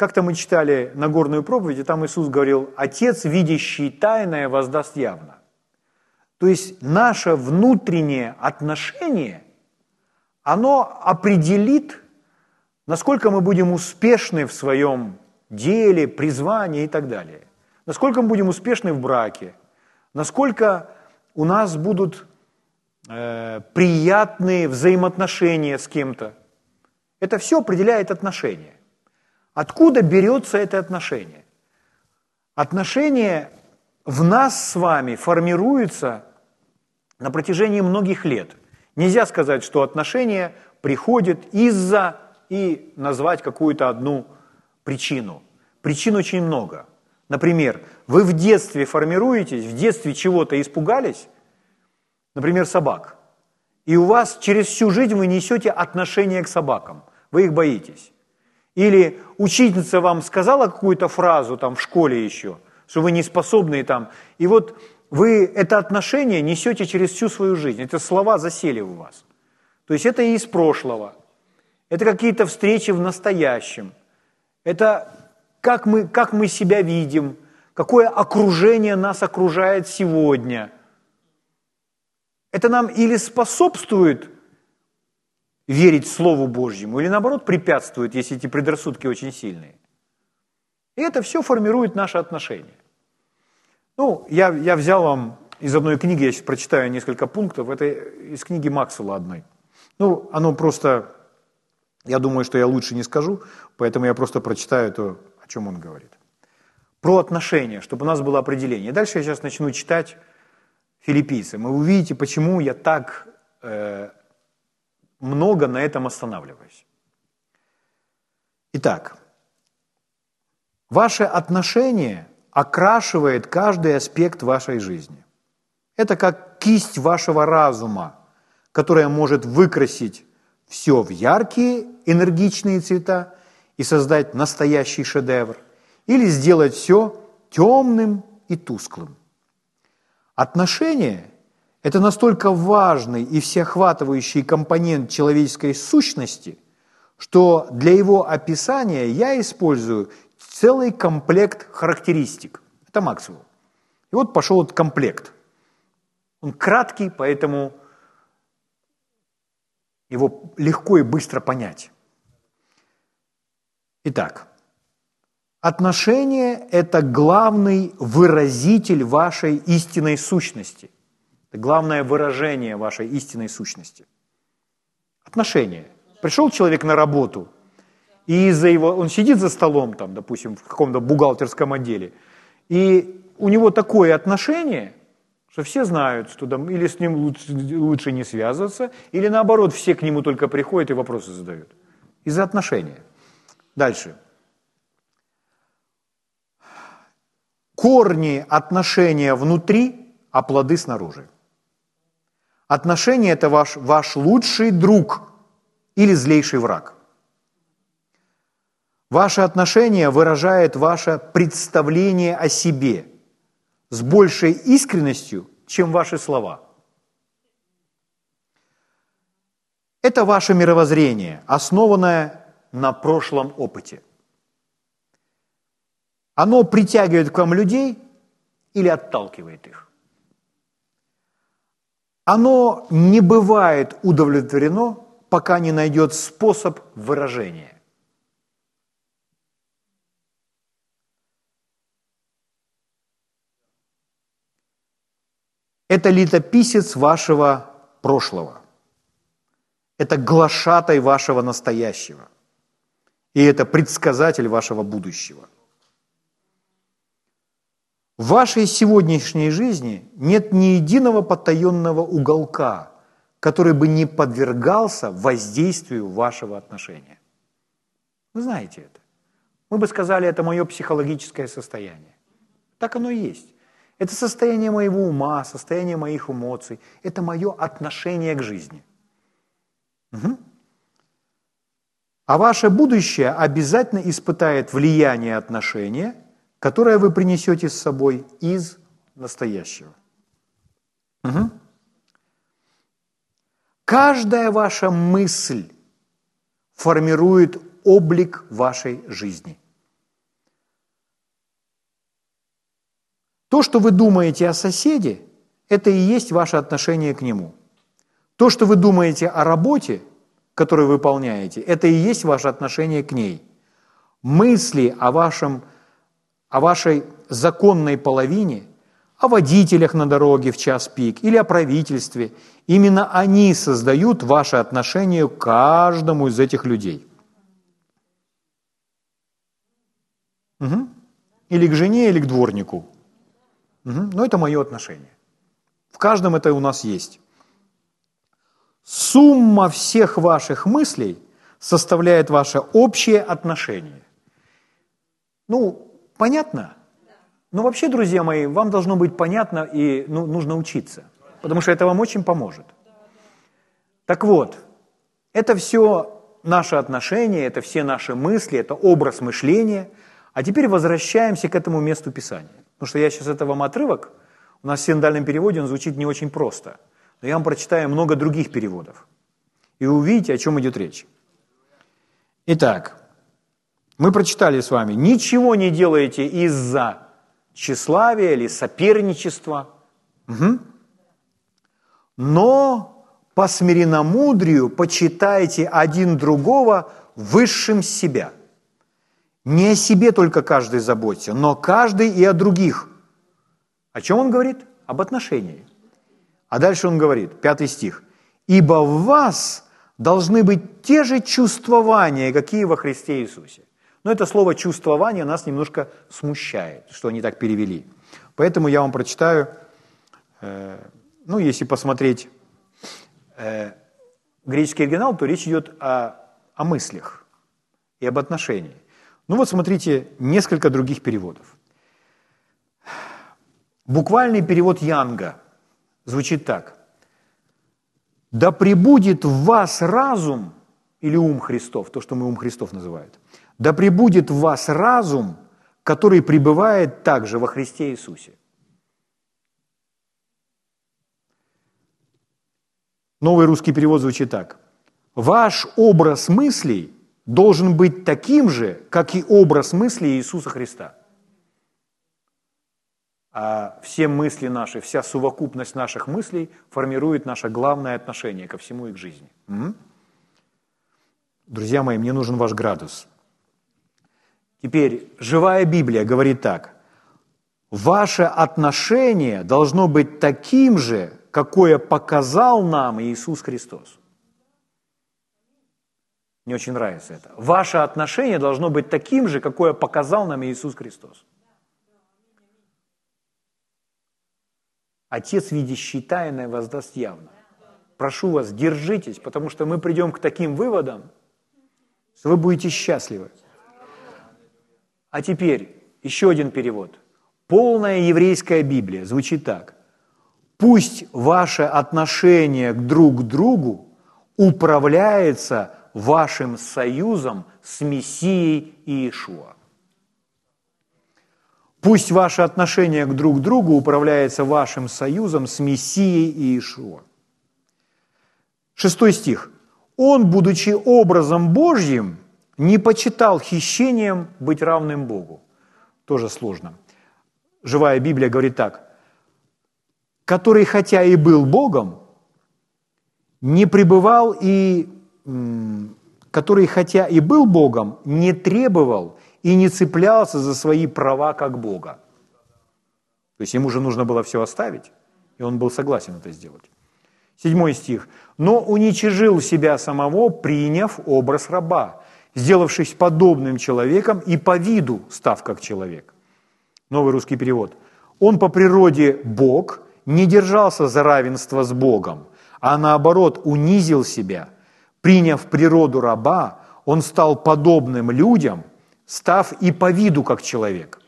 Как-то мы читали Нагорную проповедь, и там Иисус говорил, «Отец, видящий тайное, воздаст явно». То есть наше внутреннее отношение, оно определит, насколько мы будем успешны в своем деле, призвании и так далее. Насколько мы будем успешны в браке, насколько у нас будут э, приятные взаимоотношения с кем-то. Это все определяет отношения. Откуда берется это отношение? Отношение в нас с вами формируется на протяжении многих лет. Нельзя сказать, что отношения приходят из-за и назвать какую-то одну причину. Причин очень много. Например, вы в детстве формируетесь, в детстве чего-то испугались, например, собак, и у вас через всю жизнь вы несете отношение к собакам, вы их боитесь. Или учительница вам сказала какую-то фразу там в школе еще, что вы не способны там, и вот вы это отношение несете через всю свою жизнь, эти слова засели у вас. То есть это и из прошлого, это какие-то встречи в настоящем, это как мы, как мы себя видим, какое окружение нас окружает сегодня. Это нам или способствует верить Слову Божьему, или наоборот препятствует, если эти предрассудки очень сильные. И это все формирует наши отношения. Ну, я, я взял вам из одной книги, я сейчас прочитаю несколько пунктов, это из книги Максвелла одной. Ну, оно просто, я думаю, что я лучше не скажу, поэтому я просто прочитаю то, чем он говорит. Про отношения, чтобы у нас было определение. Дальше я сейчас начну читать филиппийцам. И вы увидите, почему я так э, много на этом останавливаюсь. Итак, ваше отношение окрашивает каждый аспект вашей жизни. Это как кисть вашего разума, которая может выкрасить все в яркие, энергичные цвета и создать настоящий шедевр, или сделать все темным и тусклым. Отношения – это настолько важный и всеохватывающий компонент человеческой сущности, что для его описания я использую целый комплект характеристик. Это Максвелл. И вот пошел этот комплект. Он краткий, поэтому его легко и быстро понять. Итак, отношение – это главный выразитель вашей истинной сущности. Это главное выражение вашей истинной сущности. Отношение. Пришел человек на работу, и из-за его, он сидит за столом, там, допустим, в каком-то бухгалтерском отделе, и у него такое отношение, что все знают, что там или с ним лучше, лучше не связываться, или наоборот, все к нему только приходят и вопросы задают. Из-за отношения. Дальше. Корни отношения внутри, а плоды снаружи. Отношения – это ваш, ваш лучший друг или злейший враг. Ваше отношение выражает ваше представление о себе с большей искренностью, чем ваши слова. Это ваше мировоззрение, основанное на прошлом опыте. Оно притягивает к вам людей или отталкивает их. Оно не бывает удовлетворено, пока не найдет способ выражения. Это летописец вашего прошлого. Это глашатай вашего настоящего – и это предсказатель вашего будущего. В вашей сегодняшней жизни нет ни единого потаенного уголка, который бы не подвергался воздействию вашего отношения. Вы знаете это. Мы бы сказали, это мое психологическое состояние. Так оно и есть. Это состояние моего ума, состояние моих эмоций. Это мое отношение к жизни. Угу. А ваше будущее обязательно испытает влияние отношения, которое вы принесете с собой из настоящего. Угу. Каждая ваша мысль формирует облик вашей жизни. То, что вы думаете о соседе, это и есть ваше отношение к нему. То, что вы думаете о работе, которую вы выполняете, это и есть ваше отношение к ней. Мысли о, вашем, о вашей законной половине, о водителях на дороге в час пик или о правительстве, именно они создают ваше отношение к каждому из этих людей. Угу. Или к жене, или к дворнику. Угу. Но это мое отношение. В каждом это у нас есть. Сумма всех ваших мыслей составляет ваше общее отношение. Ну, понятно? Ну, вообще, друзья мои, вам должно быть понятно и ну, нужно учиться, потому что это вам очень поможет. Так вот, это все наши отношения, это все наши мысли, это образ мышления. А теперь возвращаемся к этому месту Писания. Потому что я сейчас это вам отрывок, у нас в синдальном переводе он звучит не очень просто – но я вам прочитаю много других переводов. И увидите, о чем идет речь. Итак, мы прочитали с вами, ничего не делаете из-за тщеславия или соперничества, угу. но по смиренномудрию почитайте один другого высшим себя. Не о себе только каждый заботится, но каждый и о других. О чем он говорит? Об отношении. А дальше он говорит, пятый стих. «Ибо в вас должны быть те же чувствования, какие во Христе Иисусе». Но это слово «чувствование» нас немножко смущает, что они так перевели. Поэтому я вам прочитаю, э, ну, если посмотреть э, греческий оригинал, то речь идет о, о мыслях и об отношении. Ну вот смотрите, несколько других переводов. Буквальный перевод Янга – звучит так. «Да пребудет в вас разум, или ум Христов, то, что мы ум Христов называют, да пребудет в вас разум, который пребывает также во Христе Иисусе». Новый русский перевод звучит так. Ваш образ мыслей должен быть таким же, как и образ мыслей Иисуса Христа а все мысли наши, вся совокупность наших мыслей формирует наше главное отношение ко всему и к жизни. Друзья мои, мне нужен ваш градус. Теперь, живая Библия говорит так. Ваше отношение должно быть таким же, какое показал нам Иисус Христос. Мне очень нравится это. Ваше отношение должно быть таким же, какое показал нам Иисус Христос. Отец, видящий тайное, воздаст явно. Прошу вас, держитесь, потому что мы придем к таким выводам, что вы будете счастливы. А теперь еще один перевод. Полная еврейская Библия звучит так. Пусть ваше отношение друг к другу управляется вашим союзом с Мессией Иешуа. Пусть ваше отношение к друг другу управляется вашим союзом с Мессией Иешуа. Шестой стих. Он, будучи образом Божьим, не почитал хищением быть равным Богу. Тоже сложно. Живая Библия говорит так. Который, хотя и был Богом, не пребывал и... Который, хотя и был Богом, не требовал и не цеплялся за свои права как Бога. То есть ему же нужно было все оставить, и он был согласен это сделать. Седьмой стих. «Но уничижил себя самого, приняв образ раба, сделавшись подобным человеком и по виду став как человек». Новый русский перевод. «Он по природе Бог, не держался за равенство с Богом, а наоборот унизил себя, приняв природу раба, он стал подобным людям, став и по виду как человек.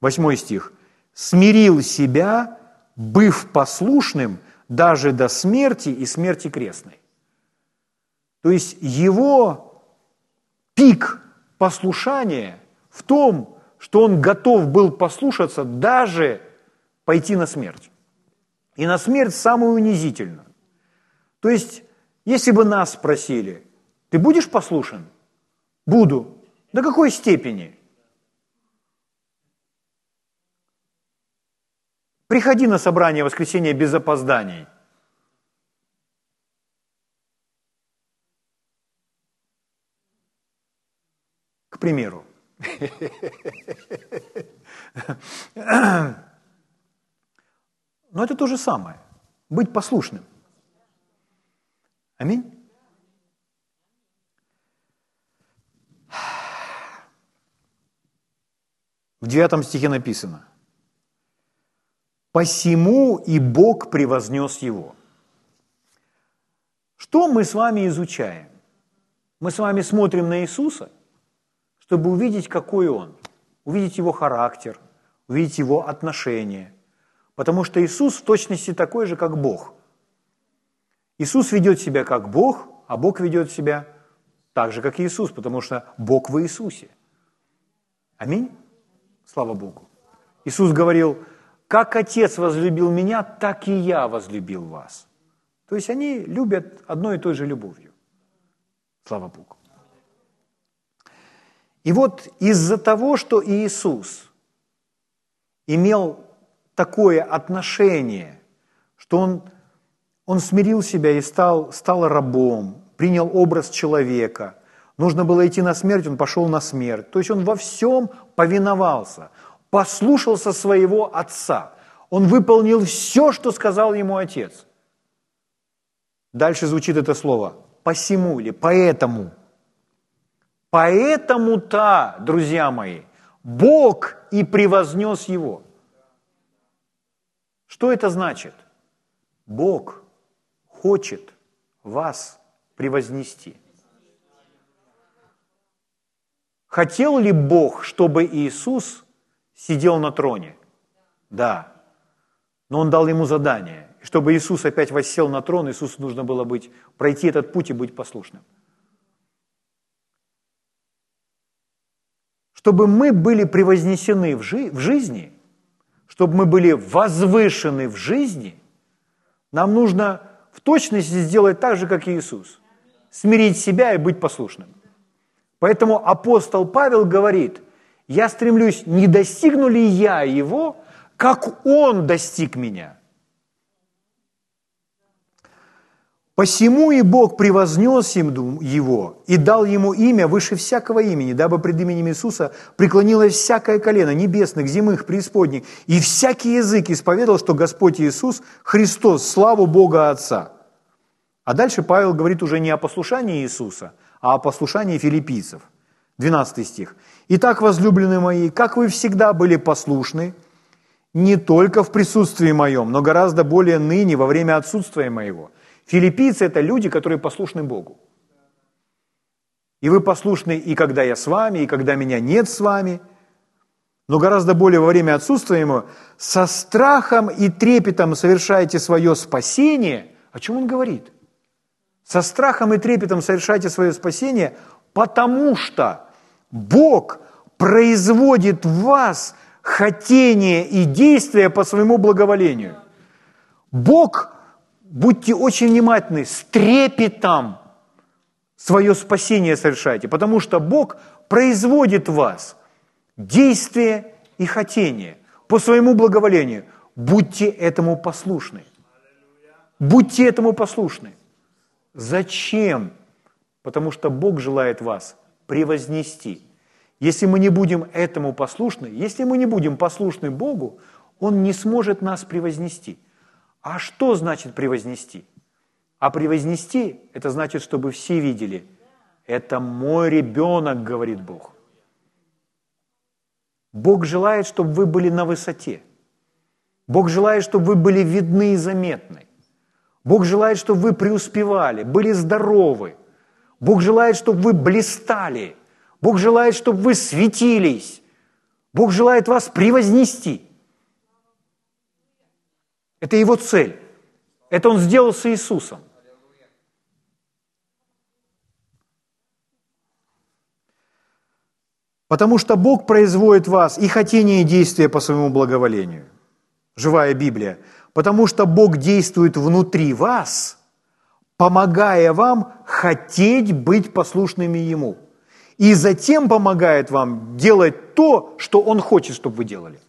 Восьмой стих. «Смирил себя, быв послушным даже до смерти и смерти крестной». То есть его пик послушания в том, что он готов был послушаться даже пойти на смерть. И на смерть самую унизительную. То есть, если бы нас спросили, ты будешь послушен? Буду. До какой степени? Приходи на собрание воскресенья без опозданий. К примеру. Но это то же самое. Быть послушным. Аминь. В девятом стихе написано, «Посему и Бог превознес его». Что мы с вами изучаем? Мы с вами смотрим на Иисуса, чтобы увидеть, какой Он, увидеть Его характер, увидеть Его отношения. Потому что Иисус в точности такой же, как Бог. Иисус ведет себя как Бог, а Бог ведет себя так же, как Иисус, потому что Бог в Иисусе. Аминь. Слава Богу. Иисус говорил, как Отец возлюбил меня, так и я возлюбил вас. То есть они любят одной и той же любовью. Слава Богу. И вот из-за того, что Иисус имел такое отношение, что Он, он смирил себя и стал, стал рабом, принял образ человека – Нужно было идти на смерть, он пошел на смерть. То есть он во всем повиновался, послушался своего отца. Он выполнил все, что сказал ему отец. Дальше звучит это слово «посему» или «поэтому». Поэтому-то, друзья мои, Бог и превознес его. Что это значит? Бог хочет вас превознести – Хотел ли Бог, чтобы Иисус сидел на троне? Да. Но Он дал ему задание. Чтобы Иисус опять воссел на трон, Иисусу нужно было быть, пройти этот путь и быть послушным. Чтобы мы были превознесены в, жи- в жизни, чтобы мы были возвышены в жизни, нам нужно в точности сделать так же, как и Иисус. Смирить себя и быть послушным. Поэтому апостол Павел говорит, я стремлюсь, не достигну ли я его, как он достиг меня. Посему и Бог превознес его и дал ему имя выше всякого имени, дабы пред именем Иисуса преклонилось всякое колено небесных, земных, преисподних, и всякий язык исповедал, что Господь Иисус – Христос, славу Бога Отца. А дальше Павел говорит уже не о послушании Иисуса – а о послушании филиппийцев. 12 стих. «Итак, возлюбленные мои, как вы всегда были послушны, не только в присутствии моем, но гораздо более ныне во время отсутствия моего». Филиппийцы – это люди, которые послушны Богу. И вы послушны и когда я с вами, и когда меня нет с вами, но гораздо более во время отсутствия Ему, со страхом и трепетом совершаете свое спасение. О чем Он говорит? со страхом и трепетом совершайте свое спасение, потому что Бог производит в вас хотение и действия по своему благоволению. Бог, будьте очень внимательны, с трепетом свое спасение совершайте, потому что Бог производит в вас действие и хотение по своему благоволению. Будьте этому послушны. Будьте этому послушны. Зачем? Потому что Бог желает вас превознести. Если мы не будем этому послушны, если мы не будем послушны Богу, Он не сможет нас превознести. А что значит превознести? А превознести – это значит, чтобы все видели, это мой ребенок, говорит Бог. Бог желает, чтобы вы были на высоте. Бог желает, чтобы вы были видны и заметны. Бог желает, чтобы вы преуспевали, были здоровы. Бог желает, чтобы вы блистали. Бог желает, чтобы вы светились. Бог желает вас превознести. Это Его цель. Это Он сделал с Иисусом. Потому что Бог производит вас и хотение, и действия по своему благоволению. Живая Библия. Потому что Бог действует внутри вас, помогая вам хотеть быть послушными Ему. И затем помогает вам делать то, что Он хочет, чтобы вы делали.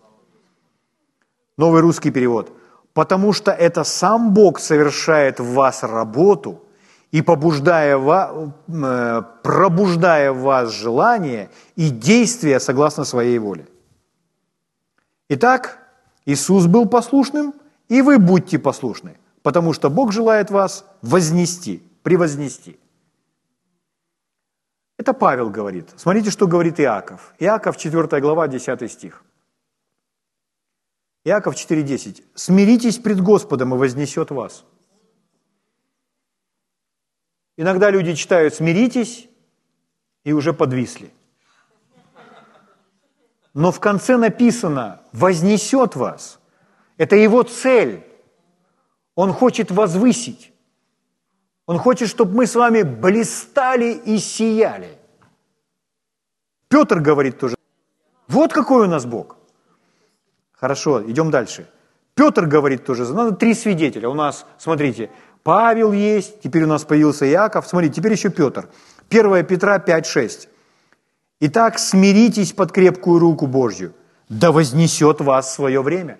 Новый русский перевод. Потому что это сам Бог совершает в вас работу – и побуждая, э, пробуждая в вас желание и действия согласно своей воле. Итак, Иисус был послушным, и вы будьте послушны, потому что Бог желает вас вознести, превознести. Это Павел говорит. Смотрите, что говорит Иаков. Иаков, 4 глава, 10 стих. Иаков 4,10. «Смиритесь пред Господом, и вознесет вас». Иногда люди читают «смиритесь» и уже подвисли. Но в конце написано «вознесет вас». Это его цель. Он хочет возвысить. Он хочет, чтобы мы с вами блистали и сияли. Петр говорит тоже. Вот какой у нас Бог. Хорошо, идем дальше. Петр говорит тоже, надо три свидетеля. У нас, смотрите, Павел есть, теперь у нас появился Иаков. Смотрите, теперь еще Петр. 1 Петра 5,6. Итак, смиритесь под крепкую руку Божью, да вознесет вас свое время.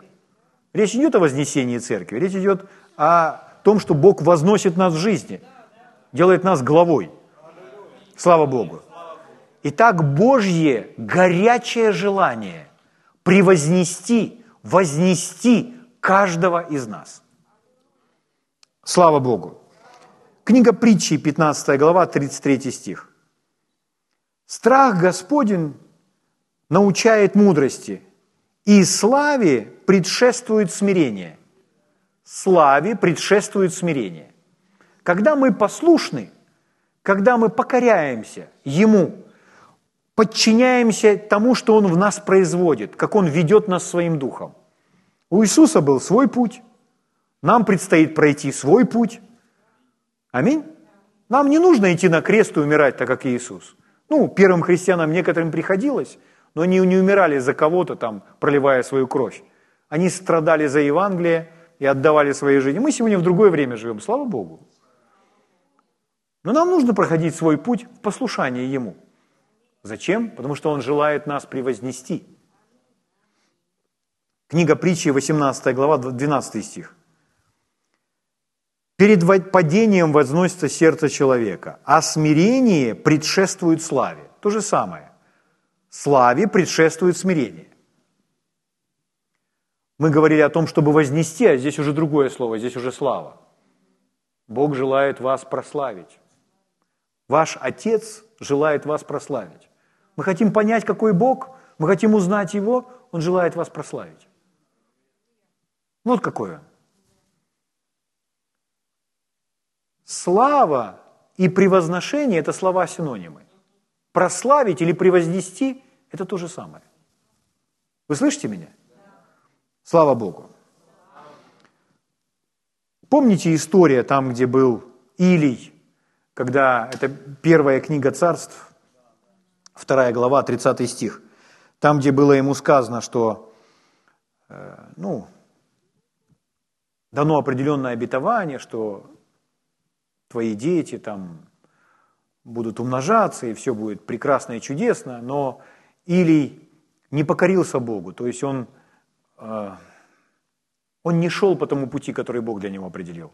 Речь идет о вознесении церкви, речь идет о том, что Бог возносит нас в жизни, делает нас главой. Слава Богу. Итак, Божье горячее желание превознести, вознести каждого из нас – Слава Богу. Книга притчи, 15 глава, 33 стих. Страх Господень научает мудрости, и славе предшествует смирение. Славе предшествует смирение. Когда мы послушны, когда мы покоряемся Ему, подчиняемся тому, что Он в нас производит, как Он ведет нас своим духом. У Иисуса был свой путь, нам предстоит пройти свой путь. Аминь. Нам не нужно идти на крест и умирать, так как Иисус. Ну, первым христианам некоторым приходилось, но они не умирали за кого-то там, проливая свою кровь. Они страдали за Евангелие и отдавали свои жизни. Мы сегодня в другое время живем, слава Богу. Но нам нужно проходить свой путь в послушании Ему. Зачем? Потому что Он желает нас превознести. Книга притчи, 18 глава, 12 стих. Перед падением возносится сердце человека, а смирение предшествует славе. То же самое. Славе предшествует смирение. Мы говорили о том, чтобы вознести, а здесь уже другое слово, здесь уже слава. Бог желает вас прославить. Ваш Отец желает вас прославить. Мы хотим понять, какой Бог, мы хотим узнать Его, Он желает вас прославить. Вот какой Он. Слава и превозношение – это слова синонимы. Прославить или превознести – это то же самое. Вы слышите меня? Слава Богу. Помните история там, где был Илий, когда это первая книга царств, вторая глава, 30 стих, там, где было ему сказано, что э, ну, дано определенное обетование, что твои дети там будут умножаться, и все будет прекрасно и чудесно, но Илий не покорился Богу, то есть он, э, он не шел по тому пути, который Бог для него определил.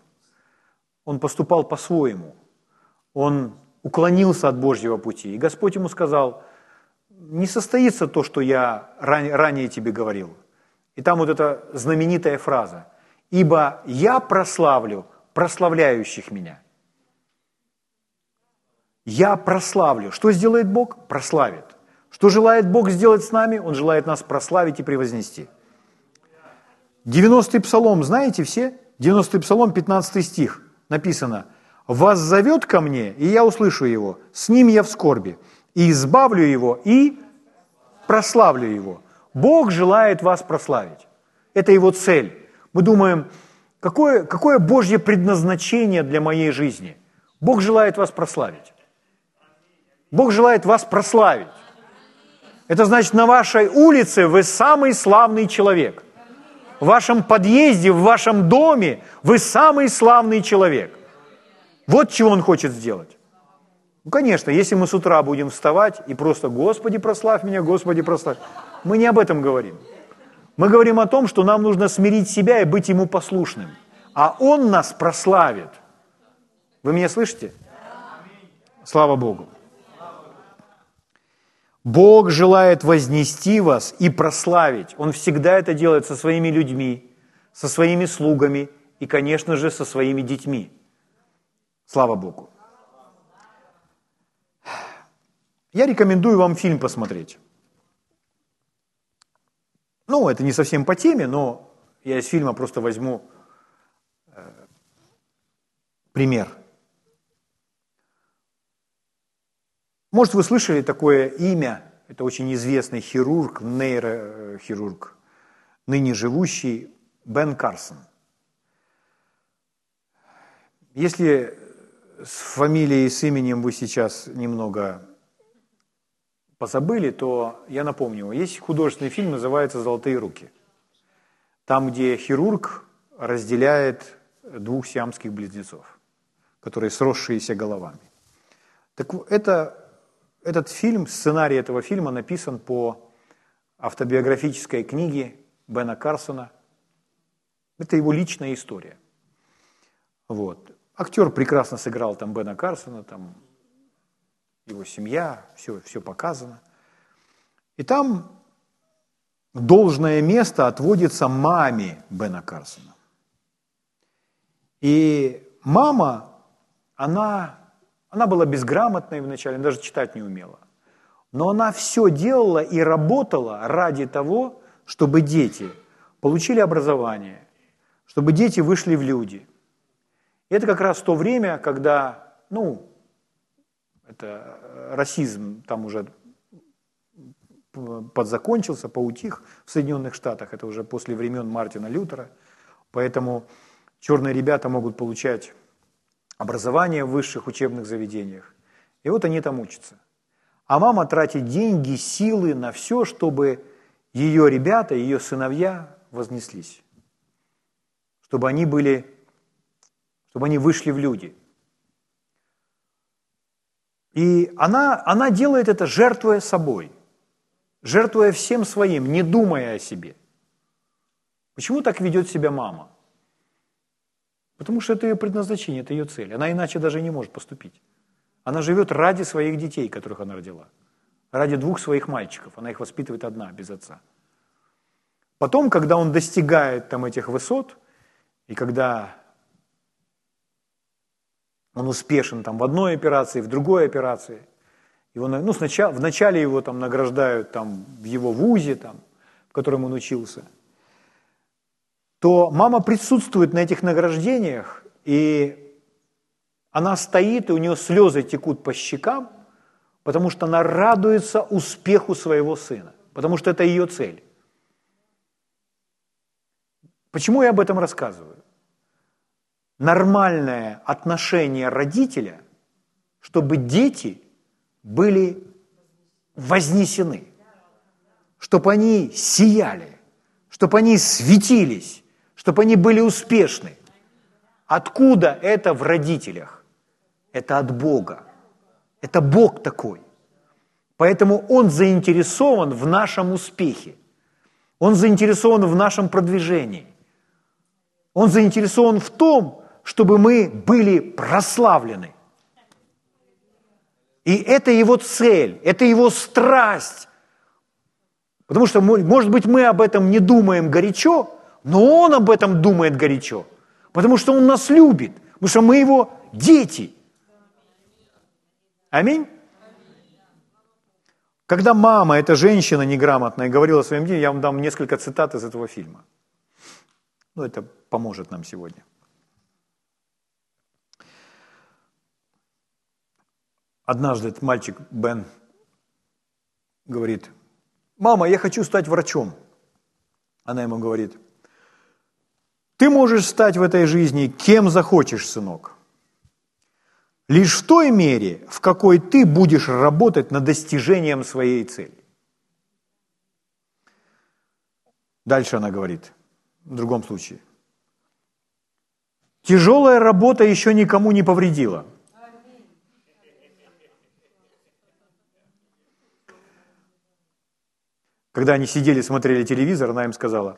Он поступал по-своему, он уклонился от Божьего пути. И Господь ему сказал, не состоится то, что я ранее тебе говорил. И там вот эта знаменитая фраза, ибо я прославлю прославляющих меня. Я прославлю. Что сделает Бог? Прославит. Что желает Бог сделать с нами? Он желает нас прославить и превознести. 90-й псалом, знаете все? 90-й Псалом, 15 стих, написано, «Вас зовет ко мне, и я услышу его, с ним я в скорби, и избавлю его, и прославлю его». Бог желает вас прославить. Это его цель. Мы думаем, какое, какое Божье предназначение для моей жизни? Бог желает вас прославить. Бог желает вас прославить. Это значит, на вашей улице вы самый славный человек. В вашем подъезде, в вашем доме вы самый славный человек. Вот чего Он хочет сделать. Ну, конечно, если мы с утра будем вставать и просто «Господи, прославь меня, Господи, прославь», мы не об этом говорим. Мы говорим о том, что нам нужно смирить себя и быть Ему послушным. А Он нас прославит. Вы меня слышите? Слава Богу. Бог желает вознести вас и прославить. Он всегда это делает со своими людьми, со своими слугами и, конечно же, со своими детьми. Слава Богу. Я рекомендую вам фильм посмотреть. Ну, это не совсем по теме, но я из фильма просто возьму э, пример. Может, вы слышали такое имя, это очень известный хирург, нейрохирург, ныне живущий Бен Карсон. Если с фамилией с именем вы сейчас немного позабыли, то я напомню, есть художественный фильм, называется «Золотые руки». Там, где хирург разделяет двух сиамских близнецов, которые сросшиеся головами. Так это, этот фильм, сценарий этого фильма написан по автобиографической книге Бена Карсона. Это его личная история. Вот. Актер прекрасно сыграл там Бена Карсона, там его семья, все, все показано. И там должное место отводится маме Бена Карсона. И мама, она, она была безграмотной вначале, даже читать не умела. Но она все делала и работала ради того, чтобы дети получили образование, чтобы дети вышли в люди. Это как раз то время, когда, ну, это э, расизм там уже подзакончился, поутих в Соединенных Штатах, это уже после времен Мартина Лютера, поэтому черные ребята могут получать образование в высших учебных заведениях, и вот они там учатся. А мама тратит деньги, силы на все, чтобы ее ребята, ее сыновья вознеслись, чтобы они были, чтобы они вышли в люди – и она, она делает это, жертвуя собой, жертвуя всем своим, не думая о себе. Почему так ведет себя мама? Потому что это ее предназначение, это ее цель. Она иначе даже не может поступить. Она живет ради своих детей, которых она родила. Ради двух своих мальчиков. Она их воспитывает одна, без отца. Потом, когда он достигает там этих высот, и когда он успешен там в одной операции, в другой операции. Его, ну, сначала, вначале его там награждают там, в его вузе, там, в котором он учился. То мама присутствует на этих награждениях, и она стоит, и у нее слезы текут по щекам, потому что она радуется успеху своего сына, потому что это ее цель. Почему я об этом рассказываю? Нормальное отношение родителя, чтобы дети были вознесены, чтобы они сияли, чтобы они светились, чтобы они были успешны. Откуда это в родителях? Это от Бога. Это Бог такой. Поэтому Он заинтересован в нашем успехе. Он заинтересован в нашем продвижении. Он заинтересован в том, чтобы мы были прославлены. И это его цель, это его страсть. Потому что, может быть, мы об этом не думаем горячо, но он об этом думает горячо. Потому что он нас любит, потому что мы его дети. Аминь. Когда мама, эта женщина неграмотная, говорила своим детям, я вам дам несколько цитат из этого фильма. Ну, это поможет нам сегодня. Однажды этот мальчик Бен говорит, мама, я хочу стать врачом. Она ему говорит, ты можешь стать в этой жизни кем захочешь, сынок. Лишь в той мере, в какой ты будешь работать над достижением своей цели. Дальше она говорит, в другом случае. Тяжелая работа еще никому не повредила. Когда они сидели, смотрели телевизор, она им сказала,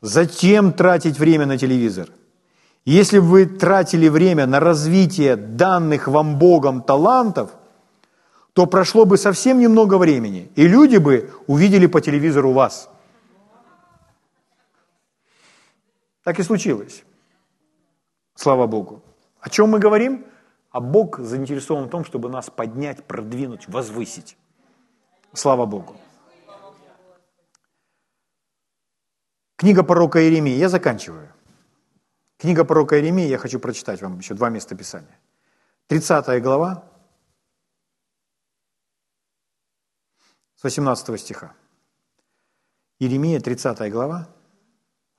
затем тратить время на телевизор. Если бы вы тратили время на развитие данных вам Богом талантов, то прошло бы совсем немного времени, и люди бы увидели по телевизору вас – Так и случилось. Слава Богу. О чем мы говорим? А Бог заинтересован в том, чтобы нас поднять, продвинуть, возвысить. Слава Богу. Книга пророка Иеремии. Я заканчиваю. Книга пророка Иеремии, я хочу прочитать вам еще два места Писания. 30 глава, с 18 стиха. Иеремия, 30 глава,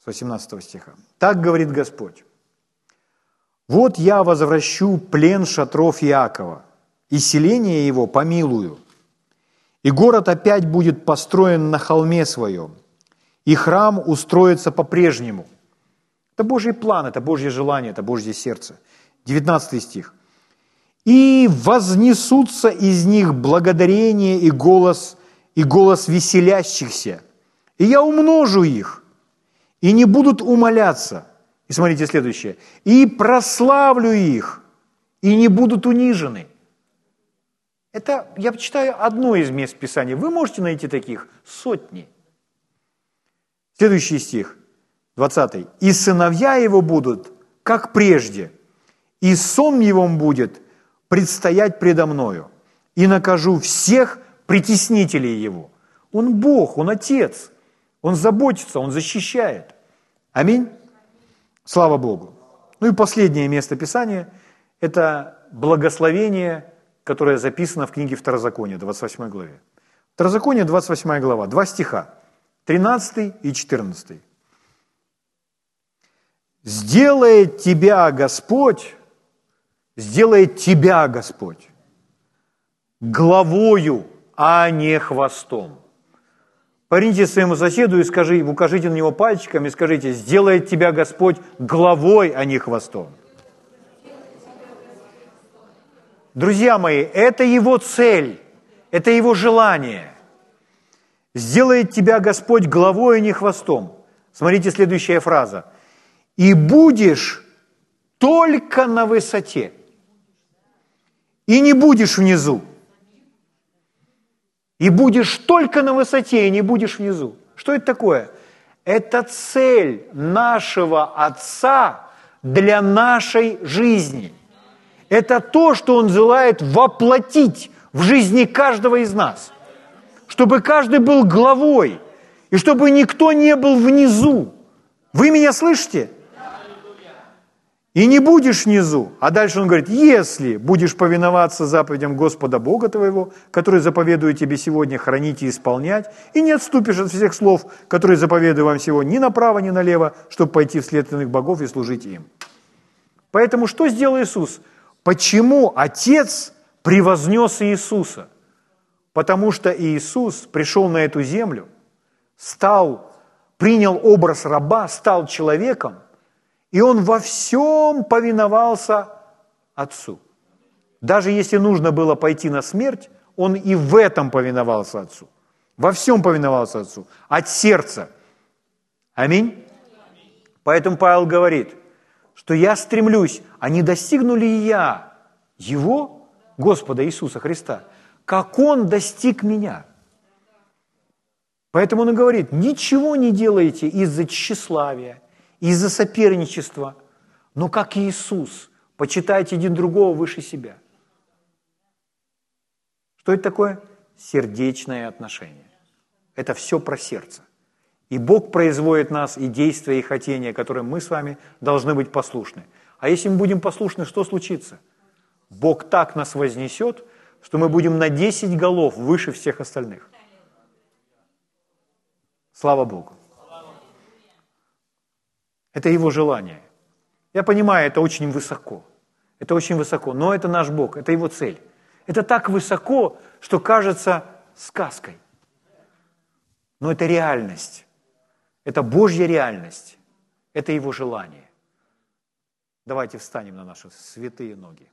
18 стиха. Так говорит Господь. «Вот я возвращу плен шатров Иакова, и селение его помилую, и город опять будет построен на холме своем, и храм устроится по-прежнему». Это Божий план, это Божье желание, это Божье сердце. 19 стих. «И вознесутся из них благодарение и голос, и голос веселящихся, и я умножу их, и не будут умоляться. И смотрите следующее. И прославлю их, и не будут унижены. Это я читаю одно из мест Писания. Вы можете найти таких сотни. Следующий стих, 20. «И сыновья его будут, как прежде, и сон его будет предстоять предо мною, и накажу всех притеснителей его». Он Бог, Он Отец – он заботится, Он защищает. Аминь. Слава Богу. Ну и последнее место Писания – это благословение, которое записано в книге Второзакония, 28 главе. Второзаконие, 28 глава, два стиха, 13 и 14. «Сделает тебя Господь, сделает тебя Господь главою, а не хвостом». Поверните своему соседу и скажи, укажите на него пальчиком и скажите, сделает тебя Господь главой, а не хвостом. Друзья мои, это его цель, это его желание. Сделает тебя Господь главой, а не хвостом. Смотрите следующая фраза. И будешь только на высоте. И не будешь внизу и будешь только на высоте, и не будешь внизу. Что это такое? Это цель нашего Отца для нашей жизни. Это то, что Он желает воплотить в жизни каждого из нас. Чтобы каждый был главой, и чтобы никто не был внизу. Вы меня слышите? И не будешь внизу. А дальше он говорит, если будешь повиноваться заповедям Господа Бога твоего, который заповедует тебе сегодня хранить и исполнять, и не отступишь от всех слов, которые заповедую вам сегодня ни направо, ни налево, чтобы пойти вслед иных богов и служить им. Поэтому что сделал Иисус? Почему Отец превознес Иисуса? Потому что Иисус пришел на эту землю, стал, принял образ раба, стал человеком – и он во всем повиновался Отцу. Даже если нужно было пойти на смерть, он и в этом повиновался Отцу. Во всем повиновался Отцу. От сердца. Аминь. Поэтому Павел говорит, что я стремлюсь, а не достигну ли я Его, Господа Иисуса Христа, как Он достиг меня. Поэтому он говорит, ничего не делайте из-за тщеславия, из-за соперничества, но как Иисус, почитайте один другого выше себя. Что это такое? Сердечное отношение. Это все про сердце. И Бог производит нас и действия, и хотения, которым мы с вами должны быть послушны. А если мы будем послушны, что случится? Бог так нас вознесет, что мы будем на 10 голов выше всех остальных. Слава Богу. Это Его желание. Я понимаю, это очень высоко. Это очень высоко, но это наш Бог, это Его цель. Это так высоко, что кажется сказкой. Но это реальность. Это Божья реальность. Это Его желание. Давайте встанем на наши святые ноги.